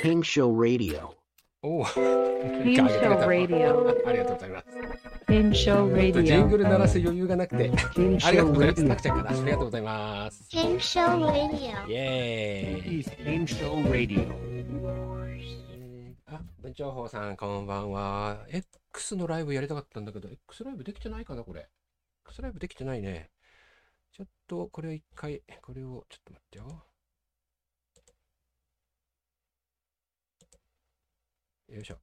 King Show Radio. おお。King Show Radio ありがとうございます。King Show ちょっとジン Radio. グル鳴らす余裕がなくて。King ありがとう Show ございます。な Radio. くちゃんから。ありがとうございます。King Show Radio. イエーイ。King Show Radio. あ、文鳥宝さん、こんばんは。X のライブやりたかったんだけど、X ライブできてないかな、これ。X ライブできてないね。ちょっと、これを一回、これを、ちょっと待ってよ。よいしょ。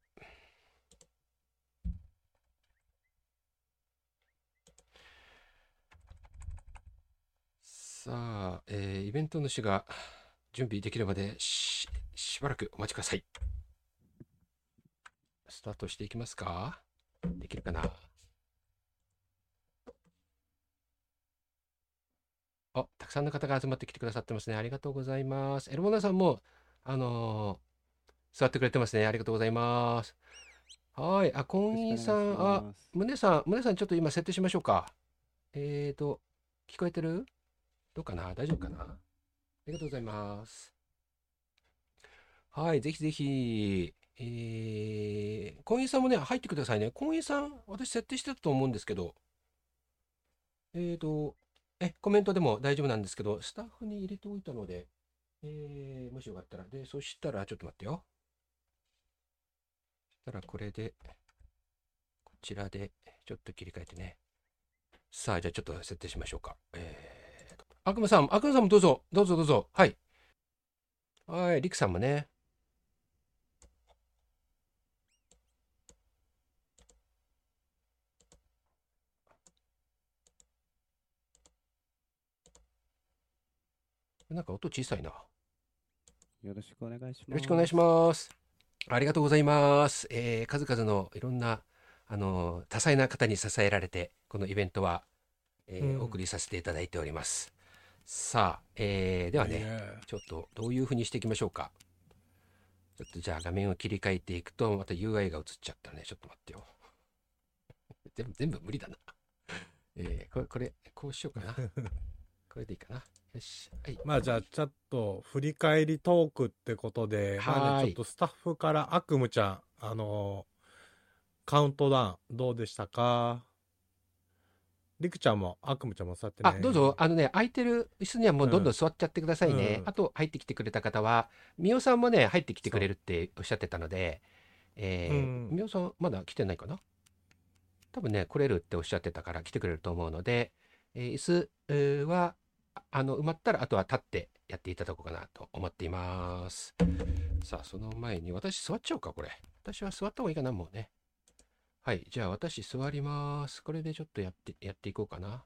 さあ、えーイベント主が準備できるまでしばらくお待ちください。スタートしていきますかできるかなあ、たくさんの方が集まってきてくださってますね。ありがとうございます。エルモナさんも、あのー座ってくれてますね。ありがとうございます。はい。あ、コンインさん、あ、宗さん、宗さん、ちょっと今設定しましょうか。えーと、聞こえてる？どうかな？大丈夫かな？ありがとうございます。はい、ぜひぜひ、えー、コンインさんもね、入ってくださいね。コンインさん、私設定してたと思うんですけど、えーと、え、コメントでも大丈夫なんですけど、スタッフに入れておいたので、えー、もしよかったら、で、そしたら、ちょっと待ってよ。たら、これで、こちらで、ちょっと切り替えてね。さあ、じゃあちょっと設定しましょうか。えーと、悪魔さん、悪魔さんもどうぞ、どうぞどうぞ。はい。はい、リクさんもね。なんか音小さいな。よよろしくお願いします。ろしくお願いします。ありがとうございます。えー数々のいろんな、あの、多彩な方に支えられて、このイベントは、えーうんお送りさせていただいております。さあ、えーではね、ねちょっとどういうふうにしていきましょうか。ちょっとじゃあ画面を切り替えていくと、また UI が映っちゃったね。ちょっと待ってよ。全部、全部無理だな。えーこれ、これ、こうしようかな。これでいいかな。よし。はい。まあじゃあちょっと振り返りトークってことで、まあちょっとスタッフから悪夢ちゃん、あのーカウントダウンどうでしたか？りくちゃんも悪夢ちゃんも座ってね。あ、どうぞ。あのね、空いてる椅子にはもうどんどん座っちゃってくださいね。うんあと、入ってきてくれた方は、みおさんもね、入ってきてくれるっておっしゃってたので、えーうんみおさん、まだ来てないかな？多分ね、来れるっておっしゃってたから来てくれると思うので、えー椅子えーは、ああの、埋まったら、あとは立ってやっていただこうかなと思っています。さあ、その前に、私座っちゃおうか、これ。私は座った方がいいかな、もうね。はい、じゃあ私座ります。これでちょっとやって、やっていこうかな。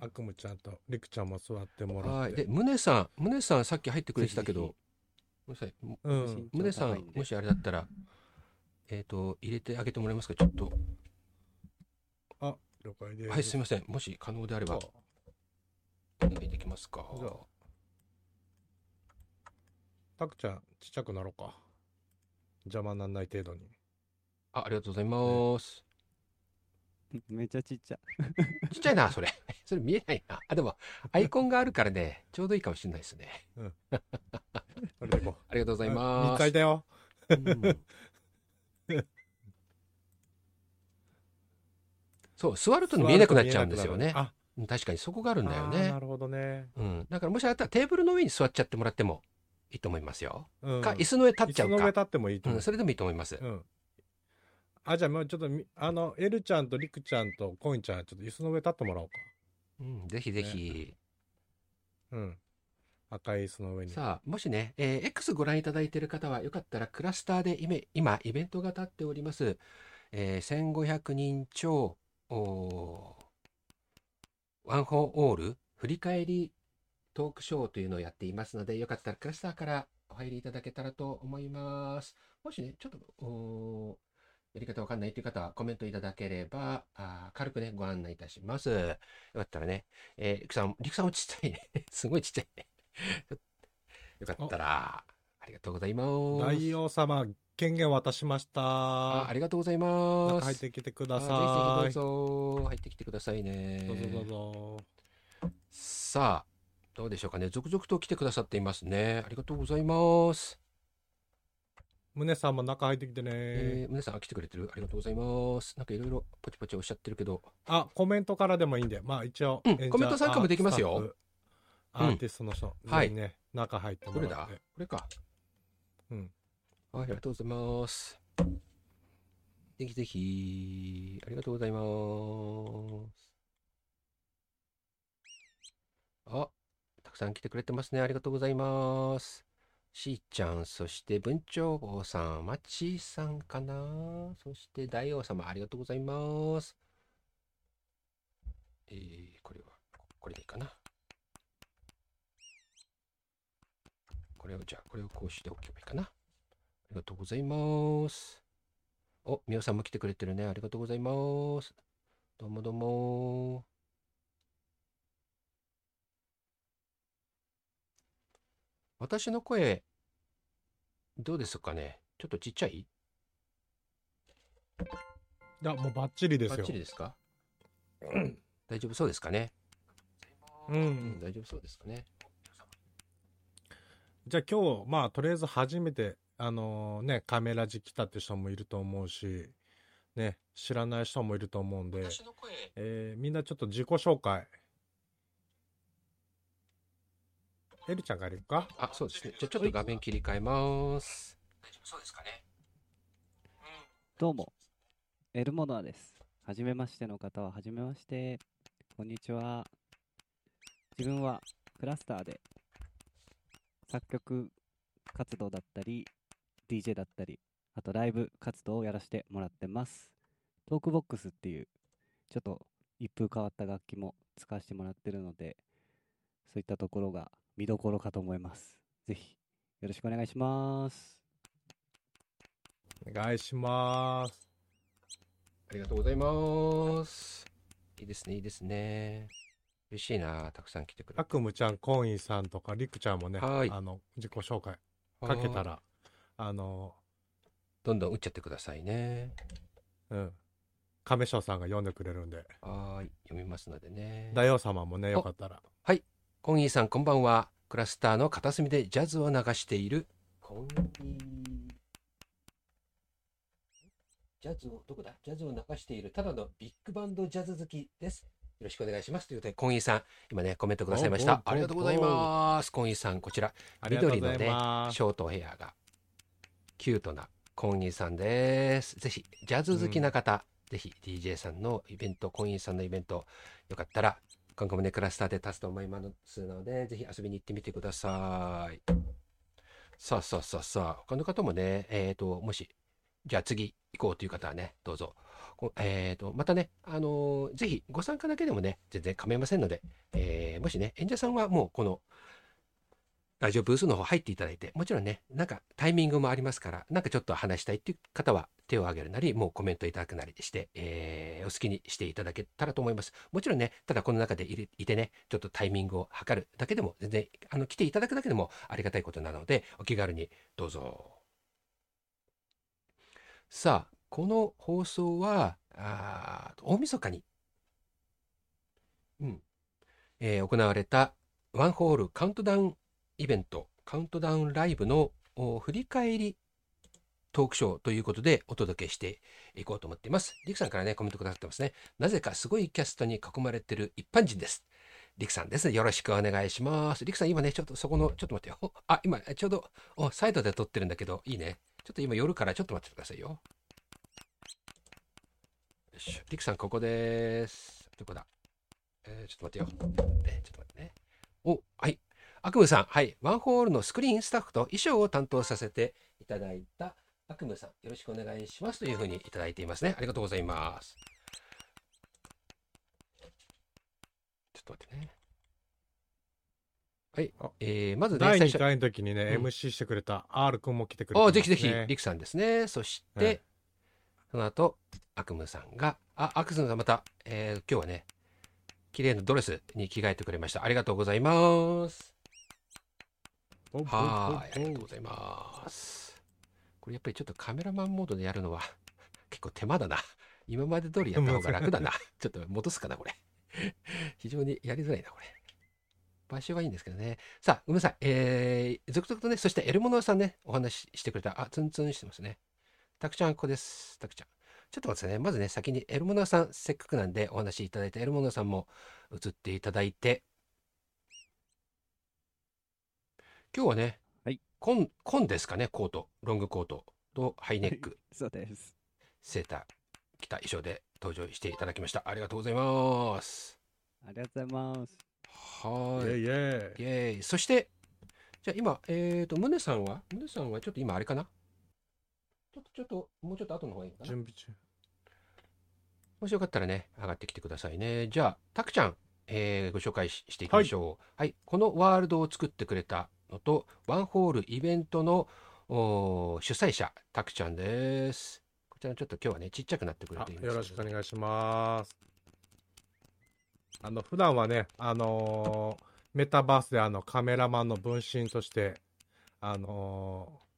悪夢ちゃんとりくちゃんも座ってもらはい。で、って。宗さん、宗さんさっき入ってくれてたけど、ごめんなさい。うん。宗さん、もしあれだったら、えっ、と、入れてあげてもらえますか？ちょっと。あ、了解です。はい、すみません。もし可能であれば、じお願いできますかじゃあたくちゃんちっちゃくなろうか。邪魔にならない程度に。あありがとうございます。めっちゃちっちゃ。ちっちゃいな、それ。それ見えないな。あ、でも、アイコンがあるからね、ちょうどいいかもしれないですね。これでいこ ありがとうごう。ざいます。3回だよ。うんそう、座ると見えなくなっちゃうんですよね。確かにそこがあるんだよねな。るほどね。うん。だからもしあったらテーブルの上に座っちゃってもらってもいいと思いますよ。うん。か、椅子の上立っちゃうか。椅子の上立ってもいいと思う。うん、それでもいいと思います。うん。あ、じゃあもうちょっとみ、あの、エルちゃんとリクちゃんとコインちゃん、ちょっと椅子の上立ってもらおうか。うん、ぜひぜひ。うん。赤い椅子の上に。さあ、もしね、えー X ご覧いただいている方はよかったらクラスターで今、今イベントが立っております。えー1500人超、ワンフォーオール振り返りトークショーというのをやっていますので、よかったらクラスターからお入りいただけたらと思います。もしね、ちょっと、やり方わかんないという方はコメントいただければ、あ軽くね、ご案内いたします。よかったらね、えー、リクさん、リクさんもちっちゃいね。すごいちっちゃいね。よかったら、ありがとうございます。大王様、権限渡しました。あありがとうございます。中入ってきてください。ぜひぜひどうぞ入ってきてくださいね。どうぞどうぞ。さあ、どうでしょうかね。続々と来てくださっていますね。ありがとうございます。宗さんも中入ってきてね、えー、さん来てくれてるありがとうございます。なんかいろいろポチポチおっしゃってるけど、あ、コメントからでもいいんで、まあ一応、うんコメント参加もできますよアーティストの人、はいね、中入ってどれだもらって。これか。うん。はい、ありがとうございます。ぜひぜひ、ありがとうございます。あ、たくさん来てくれてますね。ありがとうございます。しーちゃん、そして文鳥坊さん、まちさんかなそして大王様、ありがとうございます。えー、これは、これでいいかな。これを、じゃあ、これをこうしておけばいいかな。ありがとうございます。お、みおさんも来てくれてるね。ありがとうございます。どうもどうも。私の声、どうですかね？ちょっとちっちゃい？いや、もうバッチリですよバッチ。リですか？大丈夫そうですかね？ううん、ん。大丈夫そうですかね？じゃあ今日、まあとりあえず初めて、あのね、カメラ時来たって人もいると思うし、ね、知らない人もいると思うんで、私の声、えーみんなちょっと自己紹介。エルちゃんからいくか？あ、そうですね。じゃあちょっと画面切り替えます。大丈夫そうですかねどうも、エルモノアです。はじめましての方は、はじめまして。こんにちは。自分はクラスターで作曲活動だったり、DJ だったり、あとライブ活動をやらせてもらってます。トークボックスっていう、ちょっと一風変わった楽器も使わせてもらってるので、そういったところが見どころかと思います。ぜひ、よろしくお願いします。お願いします。ありがとうございます。いいですね、いいですね。嬉しいな、たくさん来てくれて。悪夢ちゃん、コインさんとか、リクちゃんもね、はいあの、自己紹介かけたら、あの、どんどん打っちゃってくださいね。うん。亀翔さんが読んでくれるんで、はーい、読みますのでね。大王様もね、よかったら。コンギーさん、こんばんは。クラスターの片隅でジャズを流しているコンギー。ジャズを、どこだ？ジャズを流している、ただのビッグバンドジャズ好きです。よろしくお願いします。ということで、コンギーさん、今ね、コメントくださいました。ありがとうございます。コンギーさん、こちら、緑のね。ショートヘアがキュートなコンギーさんです。ぜひ、ジャズ好きな方、ぜひ DJ さんのイベント、コンさんのイベント、よかったら、今後もね、クラスターで立つと思いますので、ぜひ遊びに行ってみてください。さあさあさあさあ、他の方もね、えっ、と、もし、じゃあ次行こうという方はね、どうぞ。えっ、と、またね、あのーぜひご参加だけでもね、全然構いませんので、えーもしね、演者さんはもうこの、ラジオブースの方入っていただいて、もちろんね、なんかタイミングもありますから、なんかちょっと話したいっていう方は手を挙げるなり、もうコメントいただくなりして、えーお好きにしていただけたらと思います。もちろんね、ただこの中でいいてね、ちょっとタイミングを測るだけでも、全然、あの、来ていただくだけでもありがたいことなので、お気軽にどうぞ。さあ、この放送は、あー大晦日に、うん、えー行われたワンホールカウントダウンイベント、カウントダウンライブの振り返りトークショーということでお届けしていこうと思っています。リクさんからね、コメントくださってますね。なぜかすごいキャストに囲まれてる一般人です。リクさんです。よろしくお願いします。リクさん、今ね、ちょっとそこの、ちょっと待ってよ。あ、今、ちょうど、おサイドで撮ってるんだけど、いいね。ちょっと今夜からちょっと待っててくださいよ。よいしょリクさん、ここです。どこだ？えーちょっと待ってよ。ね、ちょっと待ってね。お、はい。悪夢さん、はい。ワンホールのスクリーンスタッフと衣装を担当させていただいた悪夢さん、よろしくお願いしますというふうにいただいていますね。ありがとうございます。ちょっと待ってね。はいあ。えー、まずね、第2最初。回の時にね、うん MC してくれた R くんも来てくれてね。あぜひぜひ、リクさんですね。そして、はいその後、悪夢さんが、あ、悪夢さんまた、えー今日はね、綺麗なドレスに着替えてくれました。ありがとうございます。はい、ありおがとうございます。これやっぱりちょっとカメラマンモードでやるのは 結構手間だな。今まで通りやった方が楽だな。ちょっと戻すかな、これ。非常にやりづらいな、これ。場所はいいんですけどね。さあ、ごめんなさい。えー、続々とね、そしてエルモノさんね、お話ししてくれた。あ、ツンツンしてますね。たくちゃん、ここです。たくちゃん。ちょっと待ってね。まずね、先にエルモノさん、せっかくなんでお話しいただいて、エルモノさんも映っていただいて、今日はね、はい紺、紺ですかね、コート、ロングコートとハイネック、そうです。セーター、着た衣装で登場していただきました。ありがとうございます。ありがとうございます。はイーい。ェイイェイイイ。そして、じゃあ今、えっ、と、ムネさんは、ムネさんはちょっと今あれかな？ちょっと、ちょっと、もうちょっと後の方がいいかな？準備中。もしよかったらね、上がってきてくださいね。じゃあ、たくちゃん、えーご紹介ししていきましょう。はい、このワールドを作ってくれたのと、ワンホールイベントのお主催者、たくちゃんです。こちらちょっと今日はね、ちっちゃくなってくれているんですよろしくお願いします。あの、普段はね、あのーメタバースであのカメラマンの分身として、あのー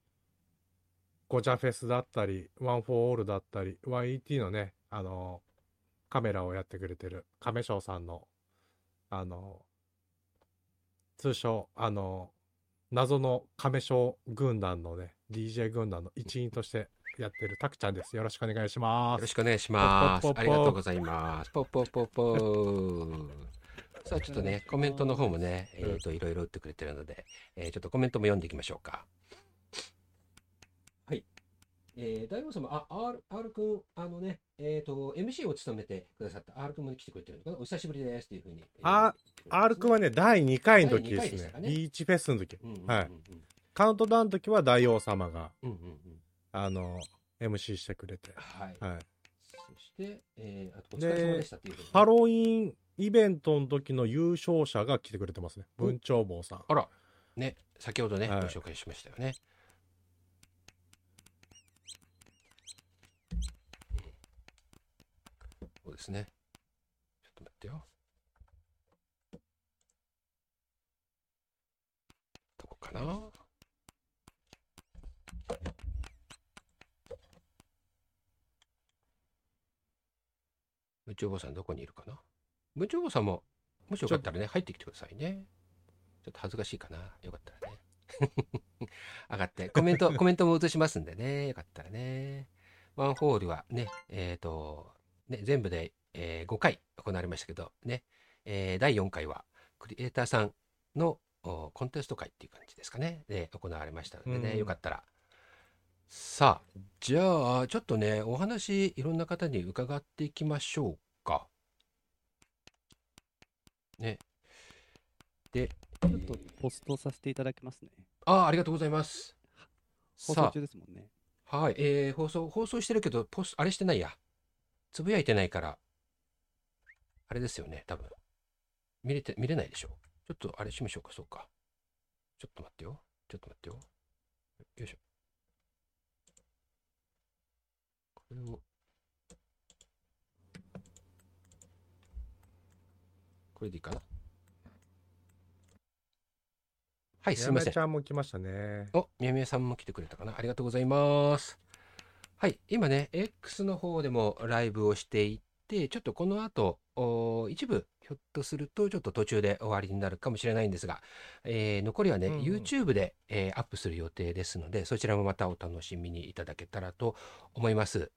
ゴジャフェスだったり、ワンフォーオールだったり、1ET のね、あのーカメラをやってくれてる亀翔さんの、あのー通称、あのー謎の亀翔軍団のね、DJ 軍団の一員としてやってるタクちゃんです。よろしくお願いしますよろ。しくお願いします。ポッポッポッポありがとうございます。ポッポッポッポー。さあ、ちょっとね、コメントの方もね、えっ、と、いろいろ打ってくれてるので、えーちょっとコメントも読んでいきましょうか。はい。えー、大王様、あ、R、R くん、あのね、えっ、と、MC を務めてくださった R くんも来てくれてるのかな？お久しぶりですっていうふうに。あえー R 君はね、第2回の時ですねビーチフェスの時。はい。カウントダウンの時は大王様が。あの、MC してくれて。はい。はい。そして、えー、あと、お疲れ様でしたっていう。ハロウィンイベントの時の優勝者が来てくれてますね。お文鳥坊さん。あら、ね、先ほどね、はいご紹介しましたよね。そうですね。ちょっと待ってよ。どこかな部長坊さんどこにいるかな？部長坊さんも、もしよかったらね、入ってきてくださいね。ちょっと恥ずかしいかな。よかったらね。上がって、コメント、コメントも映しますんでね。よかったらね。ワンホールはね、えっ、と、ね、全部で、え5回行われましたけど、ね、えー第4回は、クリエイターさんのおコンテスト会っていう感じですかね。で、行われましたのでね、うんよかったら。さあ、じゃあ、ちょっとね、お話、いろんな方に伺っていきましょうか。ね。で、ちょっとポストさせていただきますね。ああ、ありがとうございます。さ放送中ですもんね。あ、はい、えー、放送、放送してるけど、ポス、あれしてないや。つぶやいてないから、あれですよね、多分。見れて、見れないでしょ。ちょっと、あれしましょうか、そうか。ちょっと待ってよ。ちょっと待ってよ。よいしょ。これを、これでいいかな。はい、すいませんち。ゃんも来ましたね。お、みやみやさんも来てくれたかな。ありがとうございます。はい、今ね、X の方でもライブをしていて、ちょっとこの後、お一部、ひょっとすると、ちょっと途中で終わりになるかもしれないんですが、えー残りはね、うんうん YouTube で、えーアップする予定ですので、そちらもまたお楽しみにいただけたらと思います。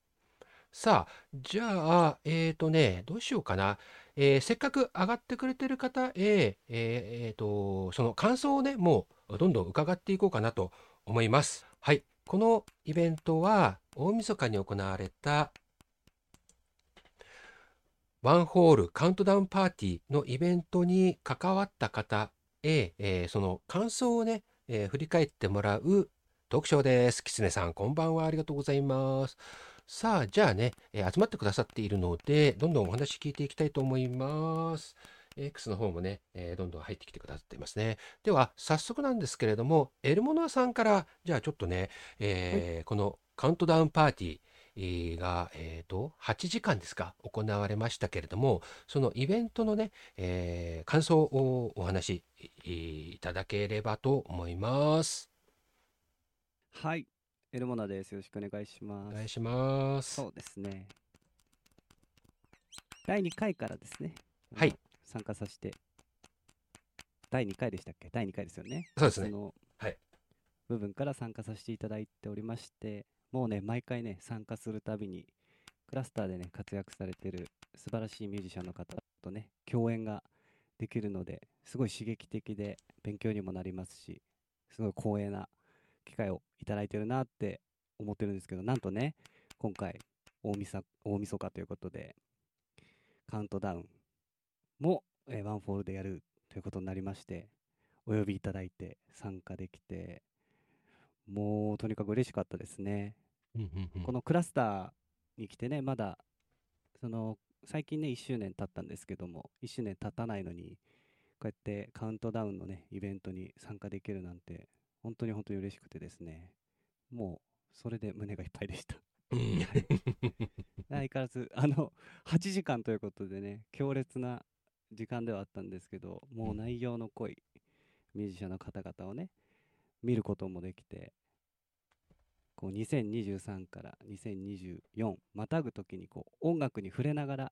さあ、じゃあ、えっ、とね、どうしようかな。えーせっかく上がってくれてる方へ、えーえーと、その感想をね、もうどんどん伺っていこうかなと思います。はい。このイベントは、大晦日に行われた、ワンホールカウントダウンパーティーのイベントに関わった方へ、えーその感想をね、えー振り返ってもらうトークショーです。キツネさん、こんばんは。ありがとうございます。さあ、じゃあね、えー集まってくださっているので、どんどんお話聞いていきたいと思います。X の方もね、えーどんどん入ってきてくださっていますね。では、早速なんですけれども、エルモノアさんから、じゃあちょっとね、えーこのカウントダウンパーティーが、えーと、8時間ですか、行われましたけれども、そのイベントのね、えー感想をお話しいただければと思います。はい。エルモナです。よろしくお願いします。お願いします。そうですね。第2回からですね。はい。参加させてい第2回でしたっけ？第2回ですよね。そうですねのはい部分から参加させていただいておりまして、もうね、毎回ね、参加するたびに、クラスターでね、活躍されてる素晴らしいミュージシャンの方とね、共演ができるので、すごい刺激的で勉強にもなりますし、すごい光栄な機会をいただいてるなって思ってるんですけど、なんとね、今回、大みさ大晦日ということで、カウントダウンも、えーワンフォールでやるということになりまして、お呼びいただいて参加できて、もうとにかく嬉しかったですね。うんうんうん。このクラスターに来てね、まだ、その、最近ね、1周年経ったんですけども、1周年経たないのに、こうやってカウントダウンのね、イベントに参加できるなんて、本当に本当に嬉しくてですね、もう、それで胸がいっぱいでした。うん。相変わらず、あの、8時間ということでね、強烈な時間ではあったんですけど、もう内容の濃いミュージシャンの方々をね、見ることもできて、こう2023から2024、またぐときにこう音楽に触れながら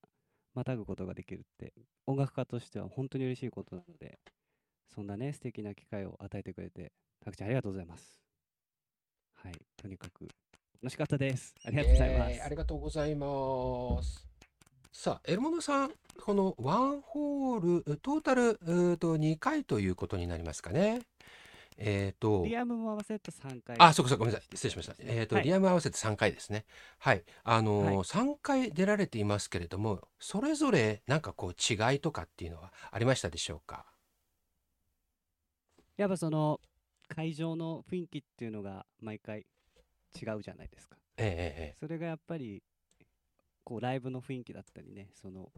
またぐことができるって、音楽家としては本当に嬉しいことなので、そんなね、素敵な機会を与えてくれて、たくちゃんありがとうございます。はい、とにかく楽しかったです。ありがとうございます。えーありがとうございます。さあ、エルモノさん、このワンホール、トータルうーと2回ということになりますかね。えっ、と、リアムも合わせると3回。あ、そうかそうか、ごめんなさい。失礼しました。えっ、と、はいリアム合わせて3回ですね。はい。あのーはい3回出られていますけれども、それぞれなんかこう違いとかっていうのはありましたでしょうか？やっぱその会場の雰囲気っていうのが毎回違うじゃないですか。ええええそれがやっぱりこうライブの雰囲気だったりね、その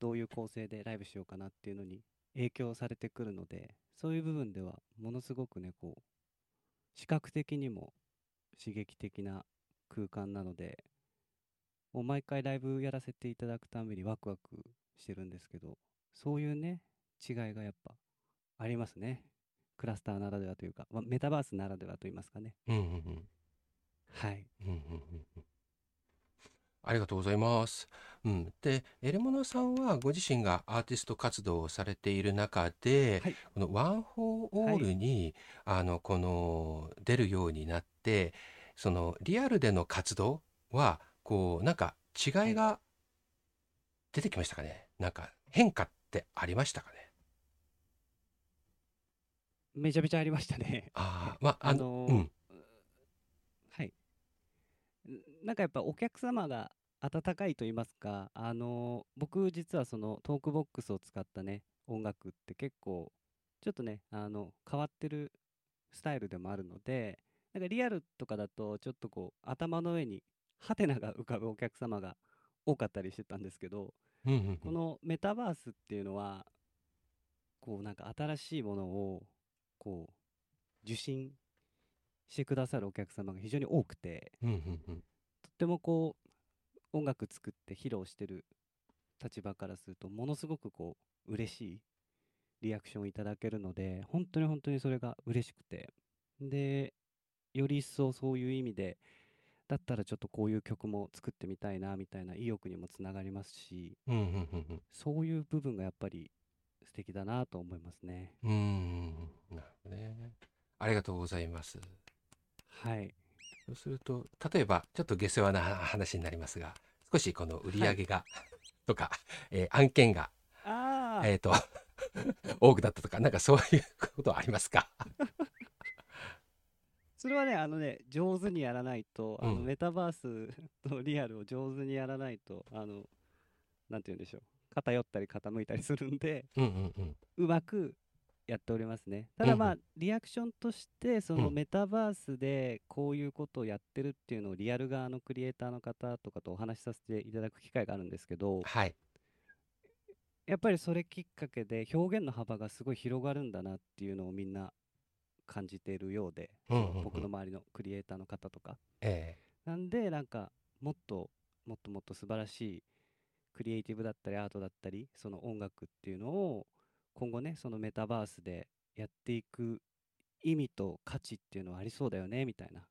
どういう構成でライブしようかなっていうのに影響されてくるので、そういう部分ではものすごくね、こう視覚的にも刺激的な空間なので、もう毎回ライブやらせていただくためにワクワクしてるんですけど、そういうね、違いがやっぱありますね。クラスターならではというか、まあメタバースならではと言いますかね。うんうんうん。はい。うんうんうんうんありがとうございます。うん、で、エルモノさんはご自身がアーティスト活動をされている中で、はい。このワン・フォー・オールに、あのこの出るようになってそのリアルでの活動はこうなんか違いが出てきましたかね？なんか変化ってありましたかね？めちゃめちゃありましたね。ああまあああの、のーうんはい。んなんかやっぱお客様が温かいと言いますか、あのー僕実はそのトークボックスを使ったね、音楽って結構、ちょっとね、あの、変わってるスタイルでもあるので、なんかリアルとかだとちょっとこう、頭の上にハテナが浮かぶお客様が多かったりしてたんですけど、うんうん。このメタバースっていうのは、こうなんか新しいものを、こう、受信してくださるお客様が非常に多くて、うんうんうんとってもこう、音楽作って披露してる立場からすると、ものすごくこう、嬉しいリアクションをいただけるので、本当に本当にそれが嬉しくて、で、より一層そういう意味で、だったらちょっとこういう曲も作ってみたいな、みたいな意欲にもつながりますし、うんうんうんそういう部分がやっぱり素敵だなと思いますね。うんうん。なるほどね。ありがとうございます。はい。そうすると例えばちょっと下世話な話になりますが少しこの売り上げが、とか、えー案件がえっ、と 多くなったとかなんかそういうことはありますか？それはね、あのね、上手にやらないと、あのうん。メタバースとリアルを上手にやらないと、あの、なんて言うんでしょう。偏ったり傾いたりするんで、うんうんうん。うまくやっておりますね。ただまあ、うんリアクションとして、そのうん。メタバースでこういうことをやってるっていうのをリアル側のクリエイターの方とかとお話しさせていただく機会があるんですけど、はい。やっぱりそれきっかけで表現の幅がすごい広がるんだなっていうのをみんな感じているようで、うんうんうん。僕の周りのクリエイターの方とか。え。なんで、なんか、もっと、もっともっと素晴らしいクリエイティブだったり、アートだったり、その音楽っていうのを、今後ね、そのメタバースでやっていく意味と価値っていうのはありそうだよね、みたいな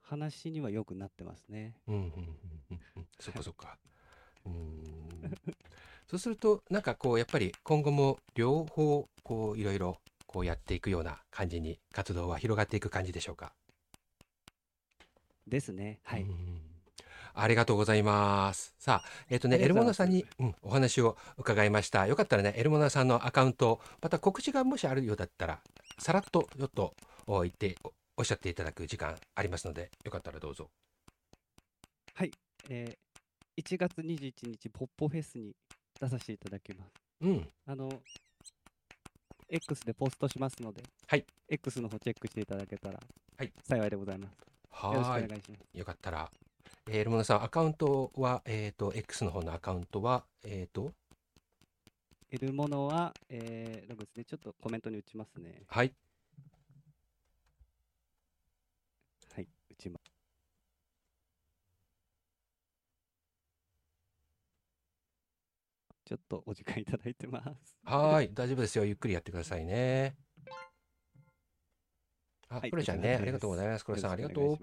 話にはよくなってますね。そっかそっかうそうするとなんかこうやっぱり今後も両方こういろいろこうやっていくような感じに活動は広がっていく感じでしょうか？ですね。はい。うんありがとうございます。さあ、えっ、とね、ありがとうごエルモナさんに、うん、お話を伺いました。よかったらね、エルモナさんのアカウント、また告知がもしあるようだったら、さらっとちょっとお言っておおっしゃっていただく時間ありますので、よかったらどうぞ。はい。えー、1月21日、ポッポフェスに出させていただきます。うん、あの、X でポストしますので、はい。X の方チェックしていただけたら、はい。幸いでございます。よろしくおはーい。願いします。よかったら、えーエルモナさん、アカウントは、えっ、と、X の方のアカウントは、えっ、と、得るものは、えー、ログですね。ちょっとコメントに打ちますね。はい、はい、打ちます。ちょっとお時間いただいてます。はーい、大丈夫ですよ。ゆっくりやってくださいね。あ、はいクロちゃんね、ありがとうございます。クロさん、ありがとう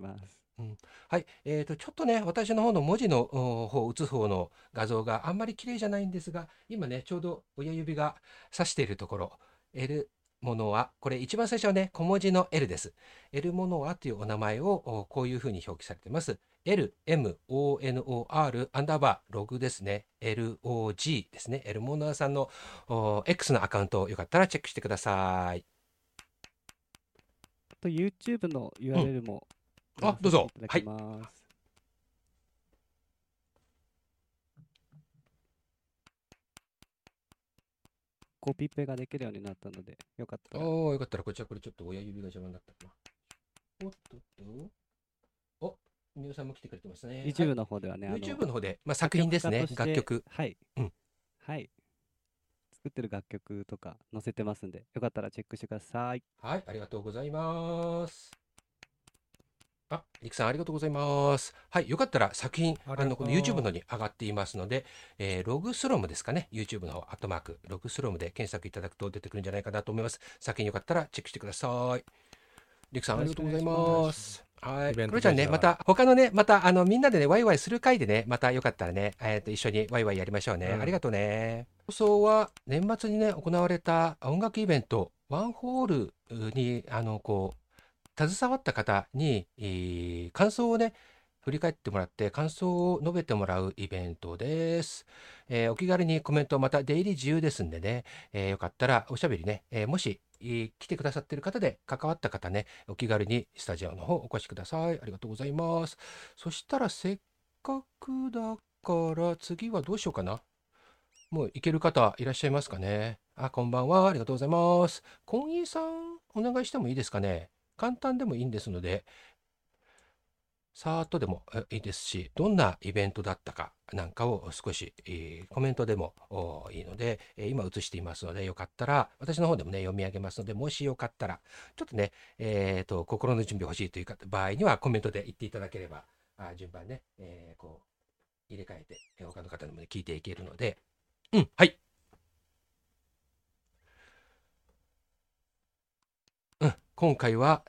よろし。くお願いしますはい、えーと、ちょっとね、私の方の文字のお方、打つ方の画像があんまり綺麗じゃないんですが、今ね、ちょうど親指が指しているところ、L ものは、これ一番最初はね、小文字の L です。L ものはというお名前をおこういうふうに表記されています。L、M、O、N、O、R、アンダーバー、ログですね。LOG ですね。L モノアさんのお X のアカウントをよかったらチェックしてください。あと YouTube の URL も、あどうぞいただきます。コピペができるようになったので、よかったら。おー、よかったら、こちらこれちょっと親指が邪魔になったかな。おっとっと。お、皆さんも来てくれてますね。YouTube の方ではね、はい YouTube の方で、まあ、作品ですね楽曲。はい。うんはい。作ってる楽曲とか載せてますんで、よかったらチェックしてください。はい、ありがとうございます。あ、りくさんありがとうございます。はい、よかったら作品、あの、この YouTube のに上がっていますので、えーログスロムですかね、YouTube の方、アットマーク、ログスロムで検索いただくと出てくるんじゃないかなと思います。作品よかったらチェックしてください。りくさんありがとうございます。はい。クロちゃんね、また、他のね、また、あの、みんなでね、ワイワイする回でね、またよかったらね、えっ、と、一緒にワイワイやりましょうね。うんありがとうね。放送は、年末にね、行われた音楽イベント、ワンホールに、あの、こう、携わった方に、えー感想をね、振り返ってもらって、感想を述べてもらうイベントです。えーお気軽にコメント、また出入り自由ですんでね、えーよかったらおしゃべりね、えーもし、えー来てくださってる方で関わった方ね、お気軽にスタジオの方お越しください。ありがとうございます。そしたらせっかくだから次はどうしようかな。もう行ける方いらっしゃいますかね。あ、こんばんは。ありがとうございます。婚姻さんお願いしてもいいですかね。簡単でもいいんですので、さーっとでもいいですし、どんなイベントだったかなんかを少し、えコメントでもいいので、え今映していますので、よかったら、私の方でもね、読み上げますので、もしよかったら、ちょっとね、えっと、心の準備欲しいという方場合にはコメントで言っていただければ、あ順番ね、えーこう、入れ替えて、他の方にもね、聞いていけるので、うん、はい。うん、今回は、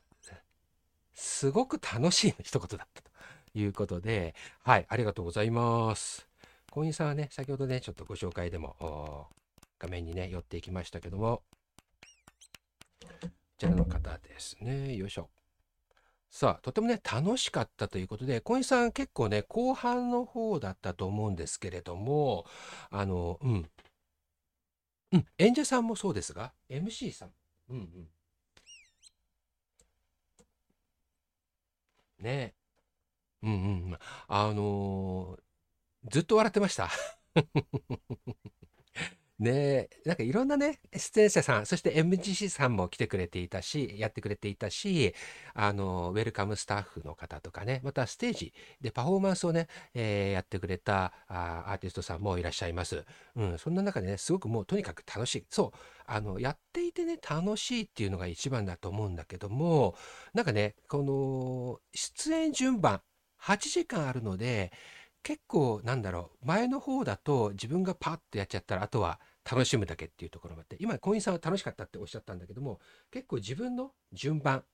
すごく楽しいの一言だったということで、はい、ありがとうございます。婚姻さんはね、先ほどね、ちょっとご紹介でも、画面にね、寄っていきましたけども、こちらの方ですね、よいしょ。さあ、とてもね、楽しかったということで、婚姻さん結構ね、後半の方だったと思うんですけれども、あの、うん。うん、演者さんもそうですが、MC さん。うんうん。ねうんうん。あのーずっと笑ってました。ねえ、なんかいろんなね、出演者さん、そして MGC さんも来てくれていたし、やってくれていたし、あの、ウェルカムスタッフの方とかね、またステージでパフォーマンスをね、えーやってくれたあーアーティストさんもいらっしゃいます。うん、そんな中でね、すごくもうとにかく楽しい。そう、あの、やっていてね、楽しいっていうのが一番だと思うんだけども、なんかね、この出演順番、8時間あるので、結構なんだろう、前の方だと自分がパッとやっちゃったら、あとは楽しむだけっていうところもあって、今、婚姻さんは楽しかったっておっしゃったんだけども、結構自分の順番、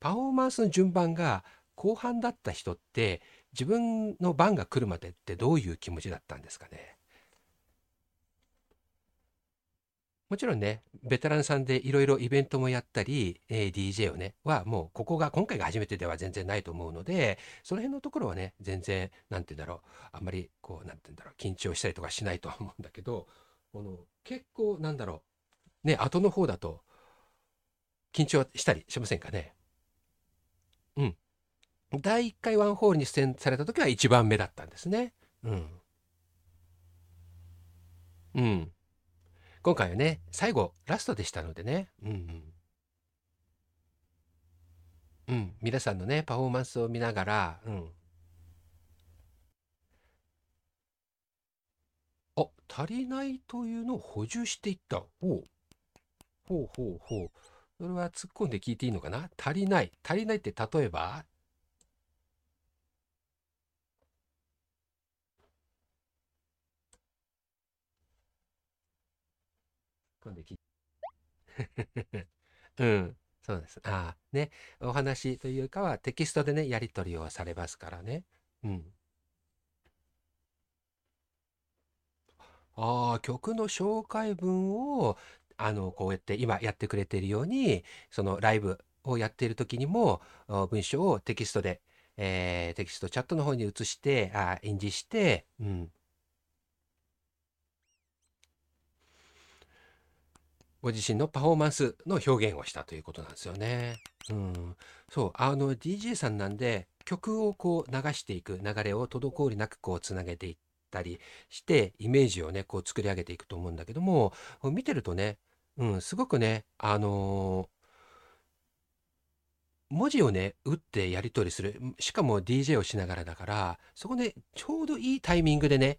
パフォーマンスの順番が後半だった人って、自分の番が来るまでってどういう気持ちだったんですかね？もちろんね、ベテランさんでいろいろイベントもやったり、えー DJ をね、はもうここが、今回が初めてでは全然ないと思うので、その辺のところはね、全然、なんて言うんだろう、あんまりこう、なんて言うんだろう、緊張したりとかしないとは思うんだけど、この結構、なんだろう、ね、後の方だと、緊張したりしませんかね？うん。第1回ワンホールに出演された時は一番目だったんですね。うん。うん。今回はね、最後、ラストでしたのでね。うんうん。うん。皆さんのね、パフォーマンスを見ながら、うん。あ、足りないというのを補充していった。ほう。ほうほうほう。それは突っ込んで聞いていいのかな？足りない。足りないって例えば？今度聞い うん、そうです。ああ、ね、お話というかはテキストでね、やり取りをされますからね。うん。ああ、曲の紹介文を、あの、こうやって今やってくれているように、そのライブをやっている時にも、お文章をテキストで、えーテキストチャットの方に移して、あ印字して、うん。ご自身のパフォーマンスの表現をしたということなんですよね。うん。そう、あの DJ さんなんで曲をこう流していく流れを滞りなくこうつなげていったりしてイメージをねこう作り上げていくと思うんだけども見てるとね、うん、すごくねあのー文字をね打ってやり取りするしかも DJ をしながらだからそこでちょうどいいタイミングでね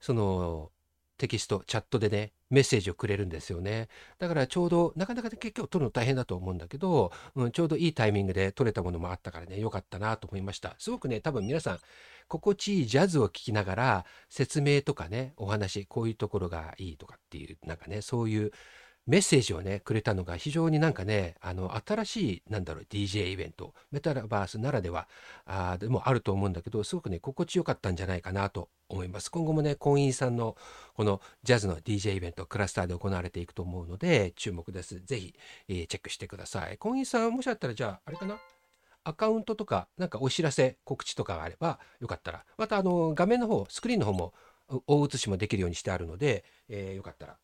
そのテキストチャットでねメッセージをくれるんですよね。だからちょうどなかなか結局取るの大変だと思うんだけど、うん、ちょうどいいタイミングで取れたものもあったからね良かったなと思いました。すごくね多分皆さん心地いいジャズを聴きながら説明とかねお話こういうところがいいとかっていうなんかねそういうメッセージをねくれたのが非常になんかねあの新しいなんだろう DJ イベントメタバースならではあでもあると思うんだけどすごくね心地よかったんじゃないかなと思います。今後もね婚姻さんのこのジャズの DJ イベントクラスターで行われていくと思うので注目です。ぜひ、えーチェックしてください。婚姻さんもしあったらじゃああれかな？アカウントとかなんかお知らせ告知とかがあればよかったら。またあの画面の方スクリーンの方も大写しもできるようにしてあるので、えーよかったら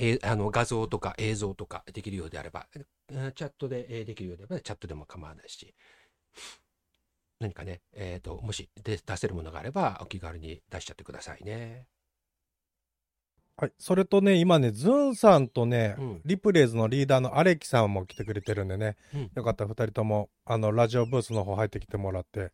えーあの画像とか映像とかできるようであれば、えーチャットで、えーできるようであれば、チャットでも構わないし、何かね、えっ、と、もしで出せるものがあれば、お気軽に出しちゃってくださいね。はい。それとね、今ね、ズンさんとね、うんリプレイズのリーダーのアレキさんも来てくれてるんでね、うんよかったら二人とも、あの、ラジオブースの方入ってきてもらって。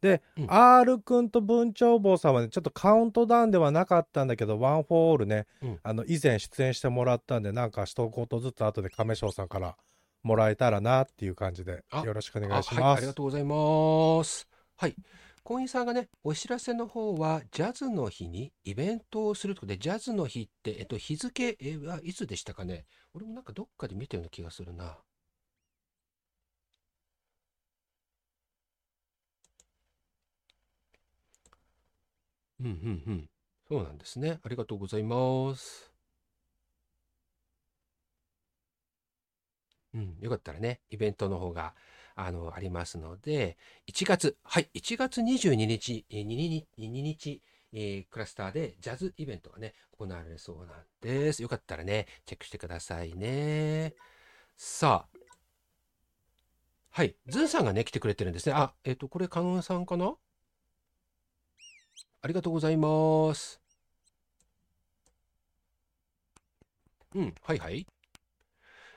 で、うん R 君と文鳥坊さんはね、ちょっとカウントダウンではなかったんだけど、ワンフォーオールね、うんあの、以前出演してもらったんで、なんか一言ずつ後で亀翔さんからもらえたらなっていう感じで、あよろしくお願いしあはい、ます。ありがとうございます。はい。婚姻さんがね、お知らせの方は、ジャズの日にイベントをするということで、ジャズの日って、えっと、日付えーはいつでしたかね俺もなんかどっかで見たような気がするな。うんうんうん。そうなんですね。ありがとうございます。うん、よかったらね、イベントの方が、あの、ありますので、1月、はい、1月22日、えー2日、2日、えークラスターでジャズイベントがね、行われるそうなんです。よかったらね、チェックしてくださいね。さあ、はい、ズンさんがね、来てくれてるんですね。あ、えっ、と、これ、カノンさんかな？ありがとうございます。うん、はいはい。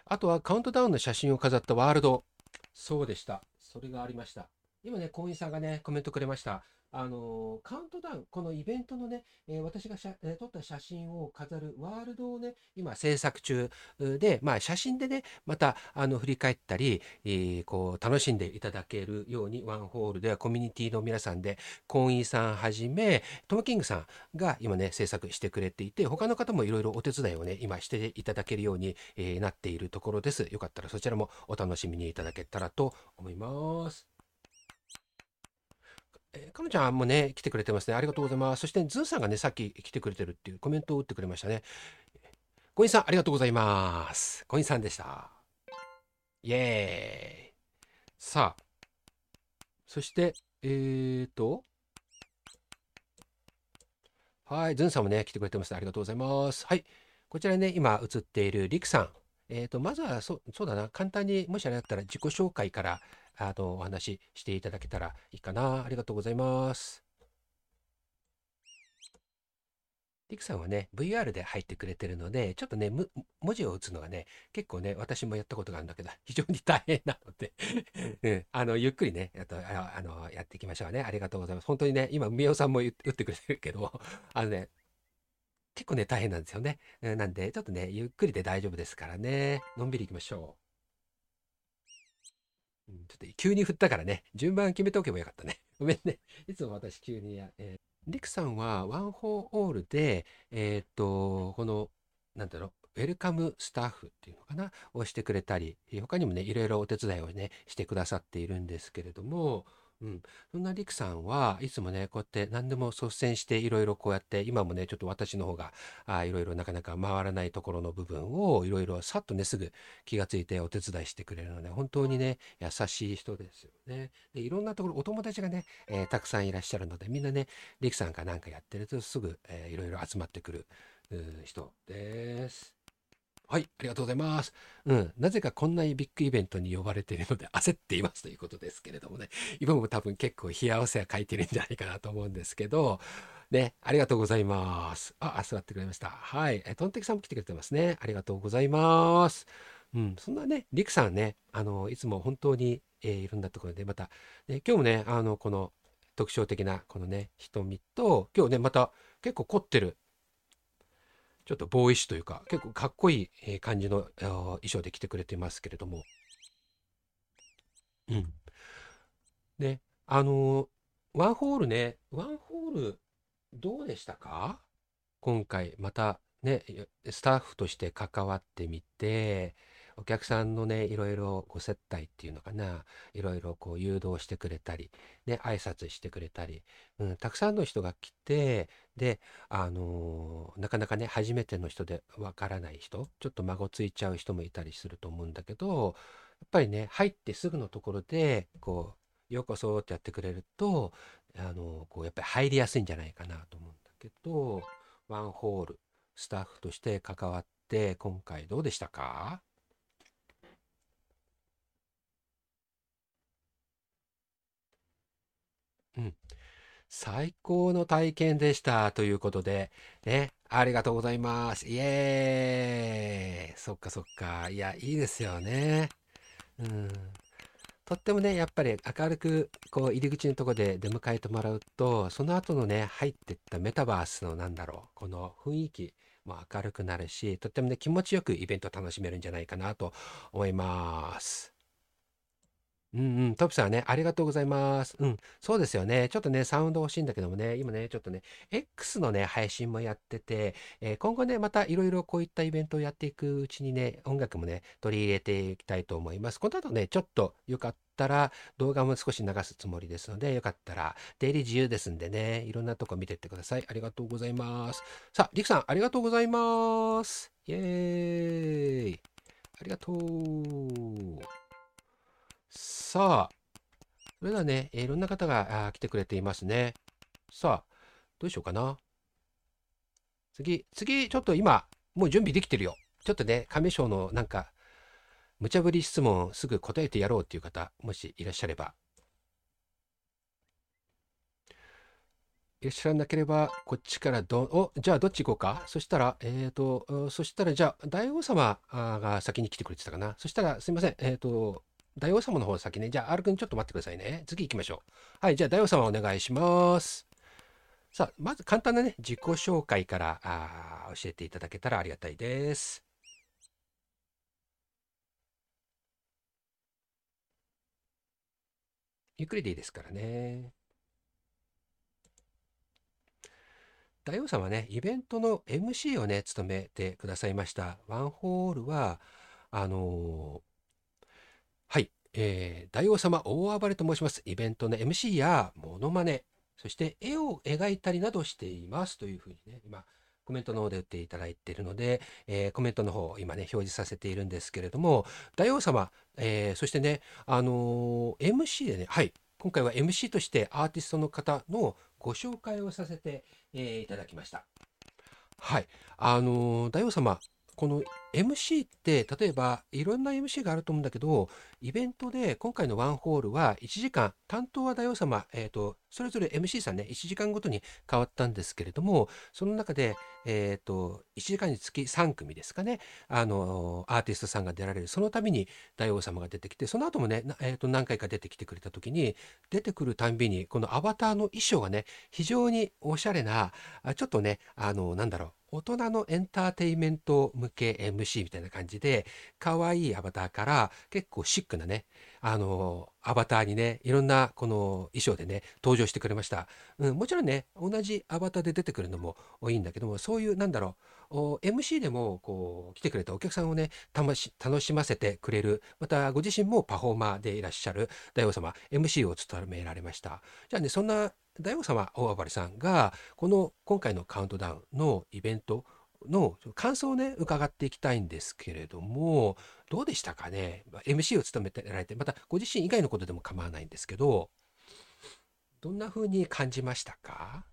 あとはカウントダウンの写真を飾ったワールド。そうでした。それがありました。今ね、婚姻さんがね、コメントくれました。あのカウントダウン、このイベントのね、えー私がしゃ、えー撮った写真を飾るワールドをね、今制作中で、まあ写真でね、またあの振り返ったり、えーこう楽しんでいただけるようにワンホールではコミュニティの皆さんで、婚姻さんはじめ、トムキングさんが今ね、制作してくれていて、他の方もいろいろお手伝いをね、今していただけるように、えーなっているところです。よかったらそちらもお楽しみにいただけたらと思います。えー、かのちゃんもね、来てくれてますね。ありがとうございます。そして、ズンさんがね、さっき来てくれてるっていうコメントを打ってくれましたね。コインさん、ありがとうございます。コインさんでした。イエーイ。さあ、そして、えーと、はい、ズンさんもね、来てくれてます。ありがとうございます。はい、こちらね、今映っているリクさん。えーと、まずはそ、そうだな、簡単に、もしあれだったら自己紹介から、あの、お話ししていただけたらいいかな。ありがとうございます。リクさんはね、VR で入ってくれてるので、ちょっとね、文字を打つのがね、結構ね、私もやったことがあるんだけど、非常に大変なので、うん、あの、ゆっくりね、あと、ああの、やっていきましょうね。ありがとうございます。本当にね、今、みおさんも打ってくれてるけど、あのね、結構ね、大変なんですよね。なんで、ちょっとね、ゆっくりで大丈夫ですからね、のんびり行きましょう。ちょっと急に振ったからね、順番決めておけばよかったね。ごめんね。いつも私急にや、えーリクさんはワンフォーオールで、えーっと、この、なんだろう、ウェルカムスタッフっていうのかな、をしてくれたり、他にもね、いろいろお手伝いをね、してくださっているんですけれども、うん、そんなリクさんはいつもね、こうやって何でも率先していろいろこうやって、今もね、ちょっと私の方が、いろいろなかなか回らないところの部分をいろいろさっとね、すぐ気がついてお手伝いしてくれるので、本当にね、優しい人ですよね。で、いろんなところ、お友達がね、えーたくさんいらっしゃるので、みんなね、リクさんが何かやってるとすぐ、いろいろ集まってくる人です。はい、ありがとうございます。うん、なぜかこんなビッグイベントに呼ばれているので焦っていますということですけれどもね、今も多分結構冷や汗はかいてるんじゃないかなと思うんですけど、ね、ありがとうございます。あ、あ座ってくれました。はい、えトンテキさんも来てくれてますね。ありがとうございます。うん、そんなね、リクさんね、あの、いつも本当に、えーいろんなところで、また、ね、今日もね、あの、この特徴的な、このね、瞳と、今日ね、また結構凝ってる、ちょっとボーイッシュというか、結構かっこいいえー感じの衣装で来てくれてますけれども、うん。ね、あのーワンホールね、ワンホール、どうでしたか？今回、またね、スタッフとして関わってみて、お客さんのね、いろいろご接待っていうのかな、いろいろこう誘導してくれたり、ね、挨拶してくれたり、うん、たくさんの人が来て、で、あのーなかなかね、初めての人でわからない人、ちょっと孫ついちゃう人もいたりすると思うんだけど、やっぱりね、入ってすぐのところで、こう、ようこそってやってくれると、あの、こう、やっぱり入りやすいんじゃないかなと思うんだけど、ワンホール、スタッフとして関わって、今回どうでしたか？うん。最高の体験でしたということで、ね、ありがとうございます。イエーイそっかそっか。いや、いいですよね。うん。とってもね、やっぱり明るく、こう、入り口のとこで出迎えてもらうと、その後のね、入ってったメタバースのなんだろう、この雰囲気も明るくなるし、とってもね、気持ちよくイベント楽しめるんじゃないかなと思います。うんうん、トップさんね、ありがとうございます。うん、そうですよね。ちょっとね、サウンド欲しいんだけどもね、今ね、ちょっとね、X のね、配信もやってて、えー今後ね、またいろいろこういったイベントをやっていくうちにね、音楽もね、取り入れていきたいと思います。この後ね、ちょっとよかったら動画も少し流すつもりですので、よかったら出入り自由ですんでね、いろんなとこ見てってください。ありがとうございます。さあ、リクさん、ありがとうございます。イエーイ。ありがとう。さあ、それではね、いろんな方が来てくれていますね。さあ、どうしようかな。次、次、ちょっと今、もう準備できてるよ。ちょっとね、亀賞のなんか、無茶ぶり質問すぐ答えてやろうっていう方、もしいらっしゃれば。いらっしゃらなければ、こっちからど、お、じゃあどっち行こうか？そしたら、えっと、そしたら、じゃあ、大王様が先に来てくれてたかな？そしたら、すいません。えっと、大王様の方先ね。じゃあ、R 君ちょっと待ってくださいね。次行きましょう。はい、じゃあ、大王様お願いします。さあ、まず簡単なね、自己紹介からあ教えていただけたらありがたいです。ゆっくりでいいですからね。大王さんはね、イベントの MC をね、務めてくださいました。ワンホールは、あのーはい、えー大王様大暴れと申します。イベントの MC やモノマネ、そして絵を描いたりなどしていますというふうにね、今、コメントの方で打っていただいているので、えーコメントの方を今ね、表示させているんですけれども、大王様、えーそしてね、あのー MC でね、はい、今回は MC としてアーティストの方のご紹介をさせて、えいただきました。はい。あの大王様、この MC って、例えばいろんな MC があると思うんだけど、イベントで今回のワンホールは1時間、担当は大王様、えっ、と、それぞれ MC さんね、1時間ごとに変わったんですけれども、その中で、えっ、と、1時間につき3組ですかね、あのアーティストさんが出られる、そのために大王様が出てきて、その後もね、えっ、と、何回か出てきてくれた時に、出てくるたんびに、このアバターの衣装がね、非常におしゃれな、ちょっとね、あの、なんだろう、大人のエンターテイメント向け MC みたいな感じで、可愛いアバターから結構シックなね、あの、アバターにね、いろんなこの衣装でね、登場してくれました。うん、もちろんね、同じアバターで出てくるのもいいんだけども、そういう、なんだろう、MC でもこう来てくれたお客さんをね、楽しませてくれる、またご自身もパフォーマーでいらっしゃる大王様、MC を務められました。じゃあね、そんな大王様大暴れさんが、この今回のカウントダウンのイベントの感想をね、伺っていきたいんですけれども、どうでしたかね ?MC を務めてられて、またご自身以外のことでも構わないんですけど、どんな風に感じましたか？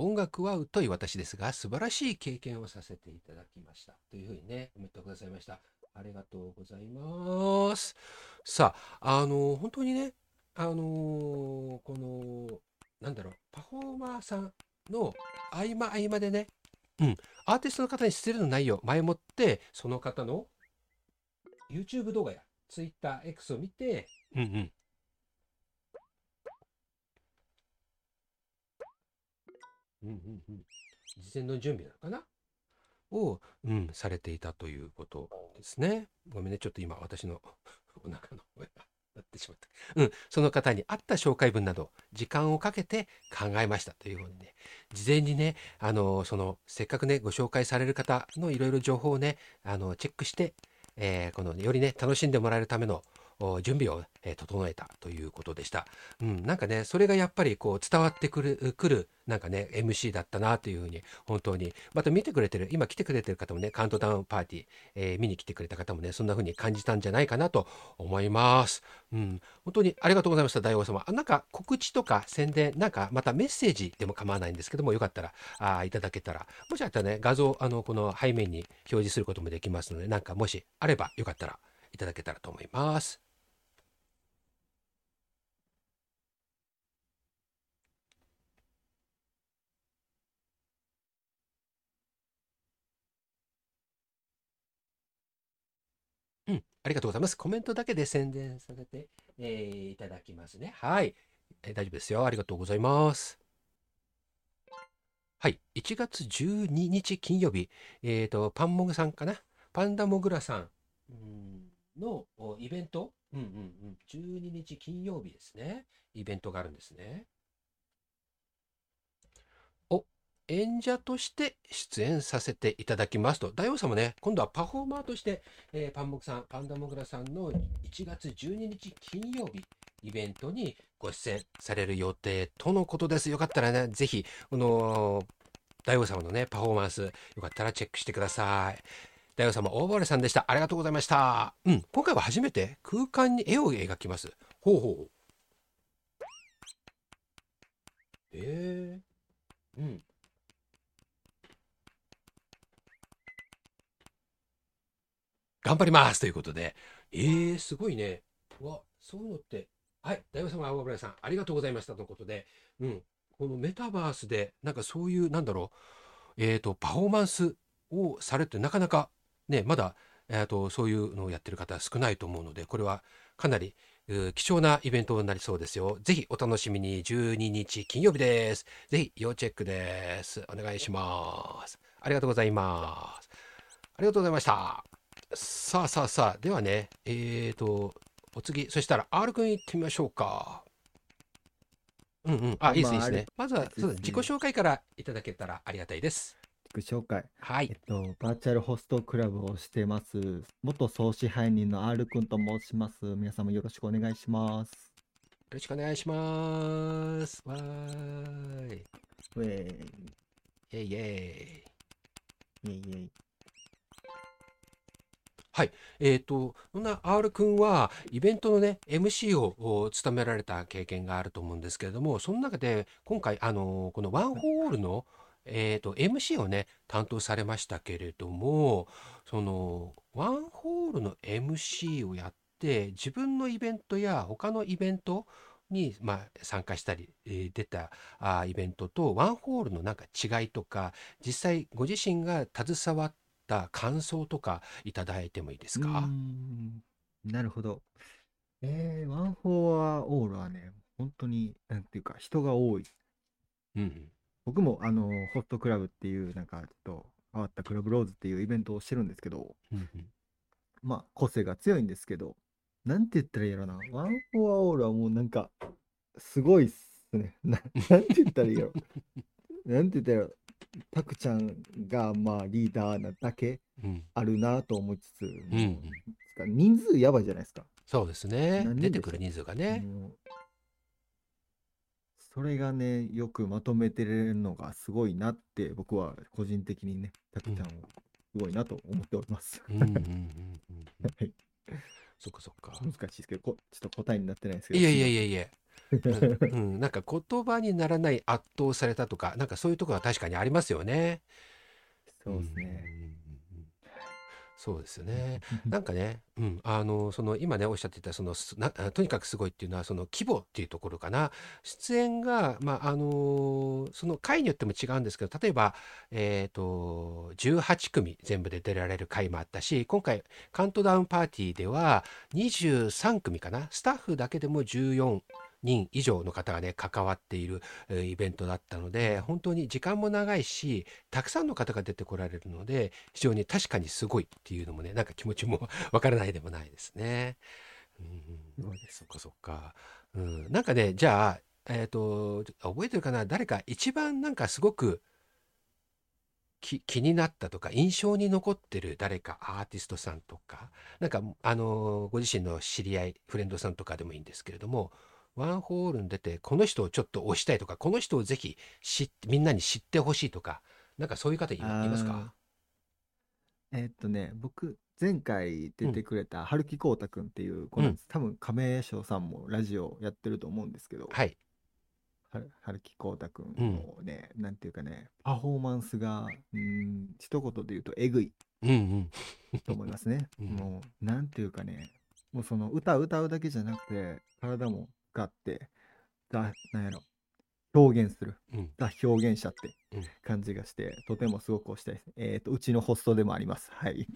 音楽は疎い私ですが、素晴らしい経験をさせていただきました。というふうにね、コメントくださいました。ありがとうございます。さあ、あの、本当にね、あのこの、なんだろう、パフォーマーさんの合間合間でね、うん、アーティストの方に失礼のないよ、前もって、その方の YouTube 動画や Twitter、X を見て、うんうん、うんうんうん、事前の準備なのかな？を、うん、されていたということですね。ごめんね、ちょっと今私のお腹の上がなってしまった。うん、その方に合った紹介文など時間をかけて考えましたというふうにね、事前にね、あの、その、せっかくね、ご紹介される方のいろいろ情報をね、あの、チェックして、えーこの、よりね、楽しんでもらえるための準備を、えー整えたということでした。うん、なんかね、それがやっぱりこう伝わってくる、くる、なんかね、MC だったなというふうに、本当に、また見てくれてる、今来てくれてる方もね、カウントダウンパーティー、えー見に来てくれた方もね、そんな風に感じたんじゃないかなと思います。うん、本当にありがとうございました、大王様。あなんか告知とか宣伝、なんかまたメッセージでも構わないんですけども、よかったら、あいただけたら、もしあったらね、画像、あの、この背面に表示することもできますので、なんかもしあれば、よかったらいただけたらと思います。ありがとうございます。コメントだけで宣伝させて、えーいただきますね。はい、えー大丈夫ですよ。ありがとうございます。はい、1月12日金曜日、えっ、と、パンモグさんかな？パンダモグラさんのイベント、うんうんうん、12日金曜日ですね。イベントがあるんですね。お、演者として出演させていただきますと、大王様ね、今度はパフォーマーとして、えーパンモグさん、パンダモグラさんの1月12日金曜日、イベントにご出演される予定とのことです。よかったらね、ぜひ、この、大王様のね、パフォーマンス、よかったらチェックしてください。大王様、大暴れさんでした。ありがとうございました。うん、今回は初めて空間に絵を描きます。ほうほう。ええうん。頑張りますということで。ええすごいね。うわ、そういうのって。はい、大王様、青村さん、ありがとうございましたということで、うん、このメタバースで、なんかそういう、なんだろう、えっ、と、パフォーマンスをされて、なかなか、ね、まだ、えー、とそういうのをやってる方少ないと思うので、これはかなり貴重なイベントになりそうですよ。ぜひお楽しみに12日金曜日です。ぜひ要チェックです。お願いします。ありがとうございます。ありがとうございました。さあさあさあ、ではね、えーと、お次、そしたら R 君行ってみましょうか。うんうん。あ、いいです、いいですね。まずは、そう自己紹介からいただけたらありがたいです。自己紹介。はい。えっと、バーチャルホストクラブをしてます。元総支配人の R くんと申します。皆様よろしくお願いします。よろしくお願いします。わーい。ウェーイ。イェイイェイ。イェイイェイ。はい。えっ、と、そんな R 君は、イベントのね、MC を務められた経験があると思うんですけれども、その中で、今回、あのこのワンホールの、えっ、と、MC をね、担当されましたけれども、その、ワンホールの MC をやって、自分のイベントや他のイベントに、まあ、参加したり、えー出たあイベントと、ワンホールのなんか違いとか、実際ご自身が携わった感想とかいただいてもいいですうーか？んなるほど。えー、ワンフォアオールはね、本当に、なんていうか、人が多い。うん僕も、あの、ホストクラブっていう、なんか、ちょっと変わったクラブローズっていうイベントをしてるんですけど、うんうんまあ、個性が強いんですけど、なんて言ったらいいやろな。ワンフォアオールはもうなんか、すごいっすね。ななんて言ったらいいやろ。なんて言ったらいいやろ。タクちゃんが、まあ、リーダーなだけうんあるなと思いつつ、うん人数やばいじゃないですか。そうですね出てくる人数がねそれがね、よくまとめてるのがすごいなって、僕は個人的にね、タクちゃんをすごいなと思っております。そっかそっか難しいですけど、こちょっと答えになってないですけど。いやいやいやいや、や。うん。うん、なんか言葉にならない圧倒されたとかなんかそういうところは確かにありますよね。そうですね。そうですよね。なんかね、うん、あのその今ねおっしゃっていたそのとにかくすごいっていうのはその規模っていうところかな。出演が、まああのその回によっても違うんですけど例えば、えー、と18組全部で出られる回もあったし今回カウントダウンパーティーでは23組かな。スタッフだけでも14人以上の方がね関わっているえーイベントだったので本当に時間も長いしたくさんの方が出てこられるので非常に確かにすごいっていうのもねなんか気持ちも わからないでもないですね。うんすごいでそっかそっか。うん、なんかねじゃあえっ、と覚えてるかな？誰か一番なんかすごくき気になったとか印象に残ってる誰かアーティストさんとかなんかあのご自身の知り合いフレンドさんとかでもいいんですけれどもワンホールに出てこの人をちょっと推したいとかこの人をぜひみんなに知ってほしいとかなんかそういう方いいますか？えーっとね、僕、前回出てくれた春木光太くんっていう子なんです。多分、亀翔さんもラジオやってると思うんですけど、はい。は春木光太くんのね、なんていうかね、パフォーマンスが、うーん、一言で言うと、えぐいうんうん。と思いますね。うんもう、なんていうかね、もうその歌歌うだけじゃなくて、体も使って、だ、なんやろ、表現する、うんだ表現者ってうん感じがして、とてもすごく推したいです。えっと、うちのホストでもあります。はい。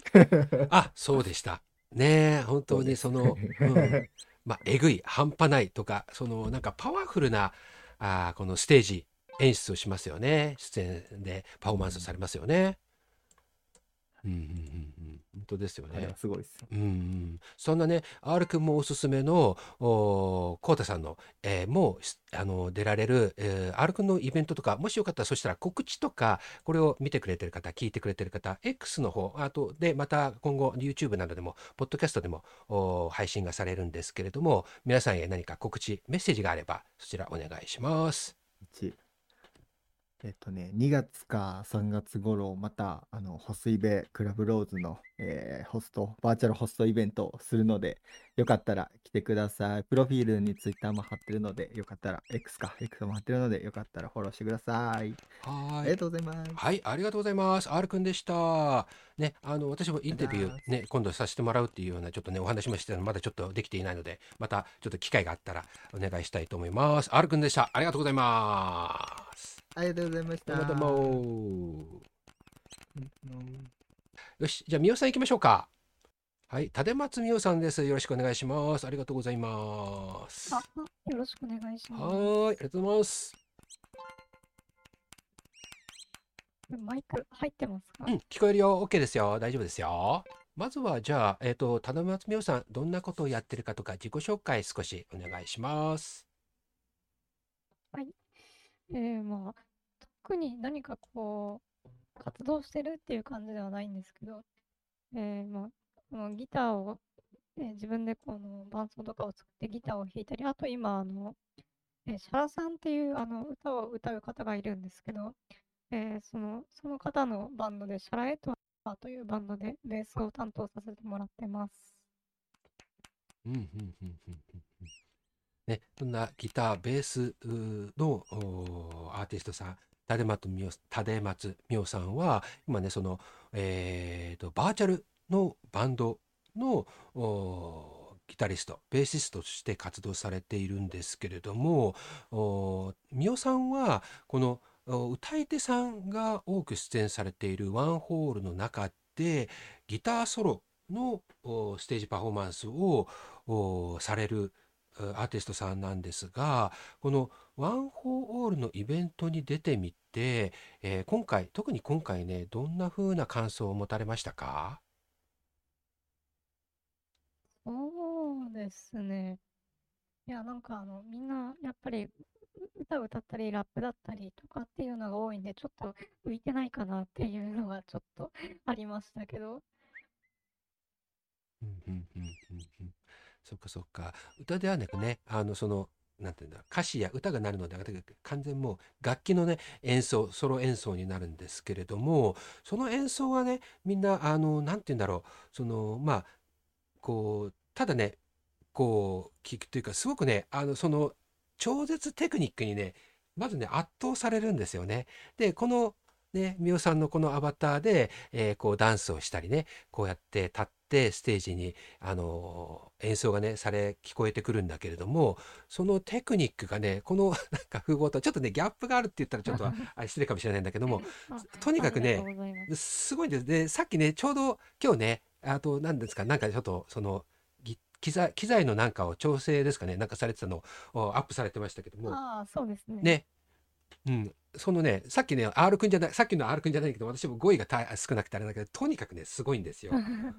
あそうでした。ねえ本当にその、うん、まあえぐい半端ないとかそのなんかパワフルなあーこのステージ演出をしますよね出演でパフォーマンスされますよね。うんうんうんうん本当ですよね。すごいです。うんうん、そんなね R 君もおすすめのこうたさんの、えーもうしあの出られる、えー、R 君のイベントとかもしよかったらそしたら告知とかこれを見てくれてる方聞いてくれてる方 X の方あとでまた今後 YouTube などでもポッドキャストでもお配信がされるんですけれども皆さんへ何か告知メッセージがあればそちらお願いします。1えっとね、2月か3月頃、また、あの、ホスイベクラブローズの、えーホスト、バーチャルホストイベントをするので、よかったら来てください。プロフィールにツイッターも貼ってるので、よかったら、X か、X も貼ってるので、よかったらフォローしてください。はーいありがとうございます。はい、ありがとうございます。R 君でした。ね、あの、私もインタビューね、今度させてもらうっていうような、ちょっとね、お話もしてたの、まだちょっとできていないので、またちょっと機会があったらお願いしたいと思います。R 君でした。ありがとうございます。ありがとうございました。どうもどうも。よし、じゃあ、みおさん行きましょうか。はい、立松みおさんです。よろしくお願いします。ありがとうございます。よろしくお願いします。ーい、ありがとうございます。マイク入ってますか、うん、聞こえるよ。OK ですよ。大丈夫ですよ。まずは、じゃあ、えっ、と、田松美桜さん、どんなことをやってるかとか、自己紹介少しお願いします。はい。えー、まあ、特に何かこう、活動してるっていう感じではないんですけど、えー、まあ、このギターを、えー自分でこの伴奏とかを作ってギターを弾いたり、あと今、あの、えーシャラさんっていうあの歌を歌う方がいるんですけど、えーその、その方のバンドで、シャラエトワというバンドでベースを担当させてもらってます。うんうんうんうんうんね、そんなギター、ベースのーアーティストさん、立松美代立松美代さんは、今ね、その、えーと、バーチャルのバンドのギタリスト、ベーシストとして活動されているんですけれども、美代さんは、この歌い手さんが多く出演されているワンホールの中で、ギターソロのステージパフォーマンスをされるアーティストさんなんですがこのワン・フォー・オールのイベントに出てみて、えー今回特に今回ねどんな風な感想を持たれましたか？そうですね。いや、なんかあの、みんな、やっぱり、う歌歌ったり、ラップだったりとかっていうのが多いんで、ちょっと浮いてないかなっていうのがちょっとありましたけど、うんうんうんうんうん。そっかそっか。歌ではなくねあのそのなんていうんだ歌詞や歌がなるのではなく完全もう楽器のね演奏ソロ演奏になるんですけれどもその演奏はねみんなあのなんて言うんだろうそのまあこうただねこう聞くというかすごくねあのその超絶テクニックにねまずね圧倒されるんですよね。でこのね、みおさんのこのアバターで、えーこうダンスをしたりねこうやって立ってステージに、あのー演奏がねされ聞こえてくるんだけれどもそのテクニックがねこの なんか風貌とちょっとねギャップがあるって言ったらちょっとあ失礼かもしれないんだけども あとにかくねす。すごいんですね。さっきね、ちょうど今日ね、あと何ですか、なんかちょっとその、ぎ機材、機材のなんかを調整ですかね、なんかされてたのをおアップされてましたけども、ああ、そうですね。ね、うん、そのね、さっきね、R 君じゃない、さっきの R 君じゃないけど、私も語彙がた少なくてあれだけど、とにかくね、すごいんですよ。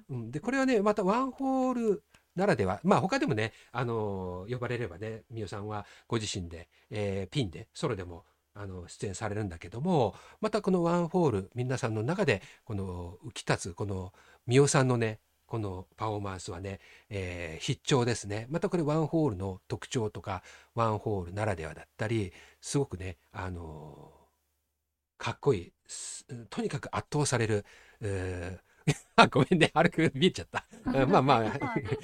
うん、でこれはねまたワンホールならではまあ他でもね、あのー呼ばれればねみおさんはご自身で、えーピンでソロでもあの出演されるんだけどもまたこのワンホール皆さんの中でこの浮き立つこのみおさんのねこのパフォーマンスはね、えー必聴ですねまたこれワンホールの特徴とかワンホールならではだったりすごくねあのーかっこいいすとにかく圧倒される、えー あごめんね、歩く見えちゃった。うんまあまあ、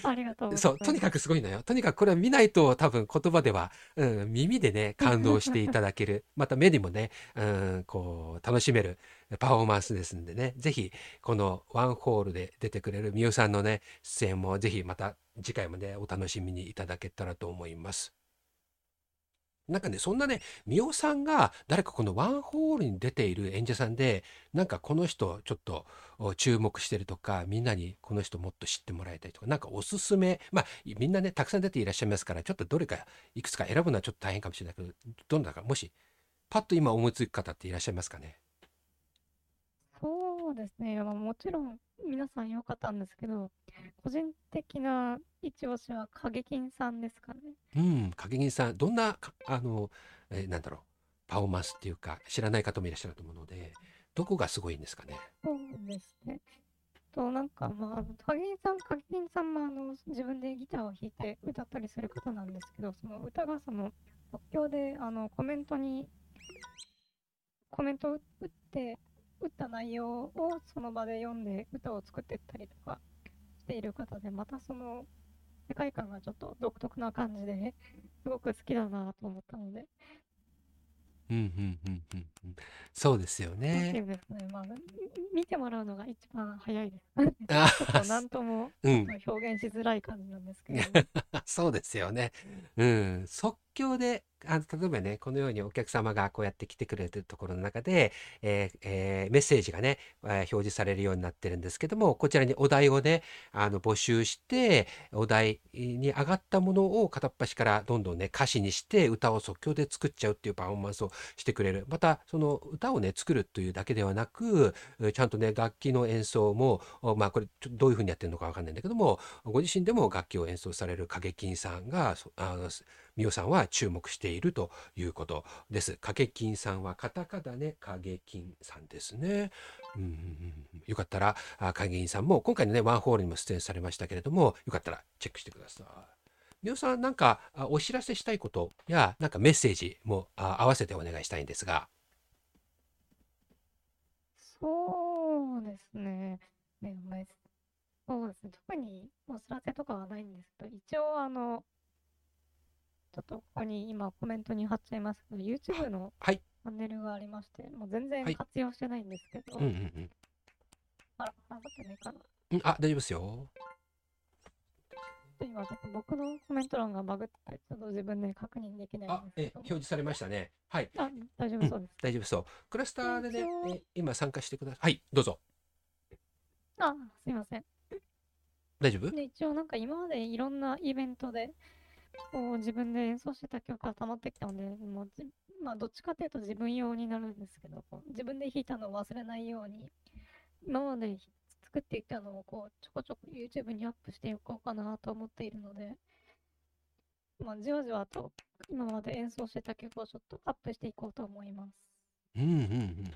あありがとうそう。とにかくすごいのよ。とにかくこれは見ないと多分言葉では、うん、耳でね、感動していただける。また目にもね、うん、こう、楽しめるパフォーマンスですんでね、ぜひ、このワンホールで出てくれるみおさんのね、出演もぜひまた次回もね、お楽しみにいただけたらと思います。なんかね、そんなね、みおさんが誰かこのワンホールに出ている演者さんで、なんかこの人ちょっと注目してるとか、みんなにこの人もっと知ってもらいたいとか、なんかおすすめ、まあみんなね、たくさん出ていらっしゃいますから、ちょっとどれかいくつか選ぶのはちょっと大変かもしれないけど、どんなか、もし、パッと今思いつく方っていらっしゃいますかね？そうですね。まあ、もちろん皆さん良かったんですけど、個人的な一押しは影金さんですかね。うん、影銀さん、どんな、かあの、えーなんだろう、パフォーマンスっていうか、知らない方もいらっしゃると思うので、どこがすごいんですかね？そうですね。と、なんか、まあ、影金さん、影金さんもあの自分でギターを弾いて歌ったりする方なんですけど、その歌がその即興であのコメントに、コメントを打って、打った内容をその場で読んで歌を作っていったりとかしている方で、またその世界観がちょっと独特な感じですごく好きだなと思ったので、うん、うん、うん、うん。うんそうですよ楽しね。みですね。まあ、み見てもらうのが一番早いです。あちょっと何ともうん。表現しづらい感じなんですけれども。そうですよね。うん。即興で、あ例えばね、このようにお客様がこうやって来てくれてるところの中で、えーえーメッセージがね、えー表示されるようになってるんですけども、こちらにお題をね、あの募集して、お題に上がったものを片っ端からどんどんね、歌詞にして歌を即興で作っちゃうっていうパフォーマンスをしてくれる。また、その歌をね、作るというだけではなく、ちゃんとね、楽器の演奏も、まあこれ、どういうふうにやってるのかわかんないんだけども、ご自身でも楽器を演奏される影金さんがあのすみおさんは注目しているということです。影金さんはカタカナね、影金さんですね。うんうん、よかったら、あ影金さんも今回のね、ワンホールにも出演されましたけれども、よかったらチェックしてください。みおさん、なんかあお知らせしたいことや、なんかメッセージもあ合わせてお願いしたいんですが。そうですね。ねまあそうですね。特にお知らせとかはないんですけど、一応あの、ちょっとここに今コメントに貼っちゃいますけど、YouTube のはい。チャンネルがありまして、もう全然はい活用してないんですけど、うんうんうん。あら、頑張ってないかな。うんあ、大丈夫ですよ。今ちょっと僕のコメント欄がバグって、ちょっと自分で確認できないあん、ですえけど。表示されましたね。はい。あ、大丈夫そうです。大丈夫そう。クラスターでねえ今参加してください。はい、どうぞ。あ、すいません。大丈夫？で、一応なんか今までいろんなイベントで、こう自分で演奏してた曲が溜まってきたので、もうじまあどっちかというと自分用になるんですけど、自分で弾いたのを忘れないように、今まで作っていたのをこうちょこちょこ YouTube にアップしていこうかなと思っているので、まあじわじわと今まで演奏してた曲をちょっとアップしていこうと思います。うんうんうん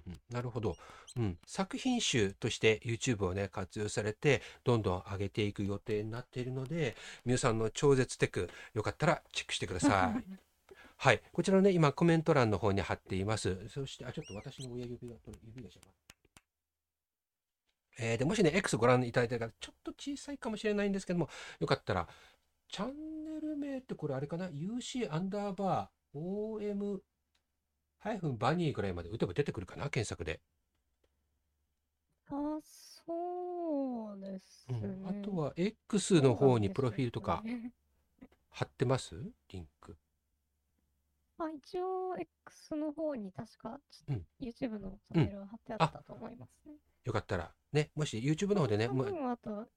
うん。なるほど。うん。作品集として YouTube をね、活用されて、どんどん上げていく予定になっているので、皆さんの超絶テク、よかったらチェックしてください。はい。こちらね、今コメント欄の方に貼っています。そして、あ、ちょっと私の親指が、指が邪魔。えーで、もしね、X ご覧いただいたら、ちょっと小さいかもしれないんですけども、よかったら、チャンネル名ってこれあれかな ?UC アンダーバー OM ハイフンバニーぐらいまで打てば出てくるかな検索で。あ、そうですね。うん、あとは X の方にプロフィールとか貼ってます？リンク。あ、一応 X の方に確か、うん YouTube のチャンネルは貼ってあったと思いますね。よかったら、ね、もし YouTube の方でね、多もう分あと、うん。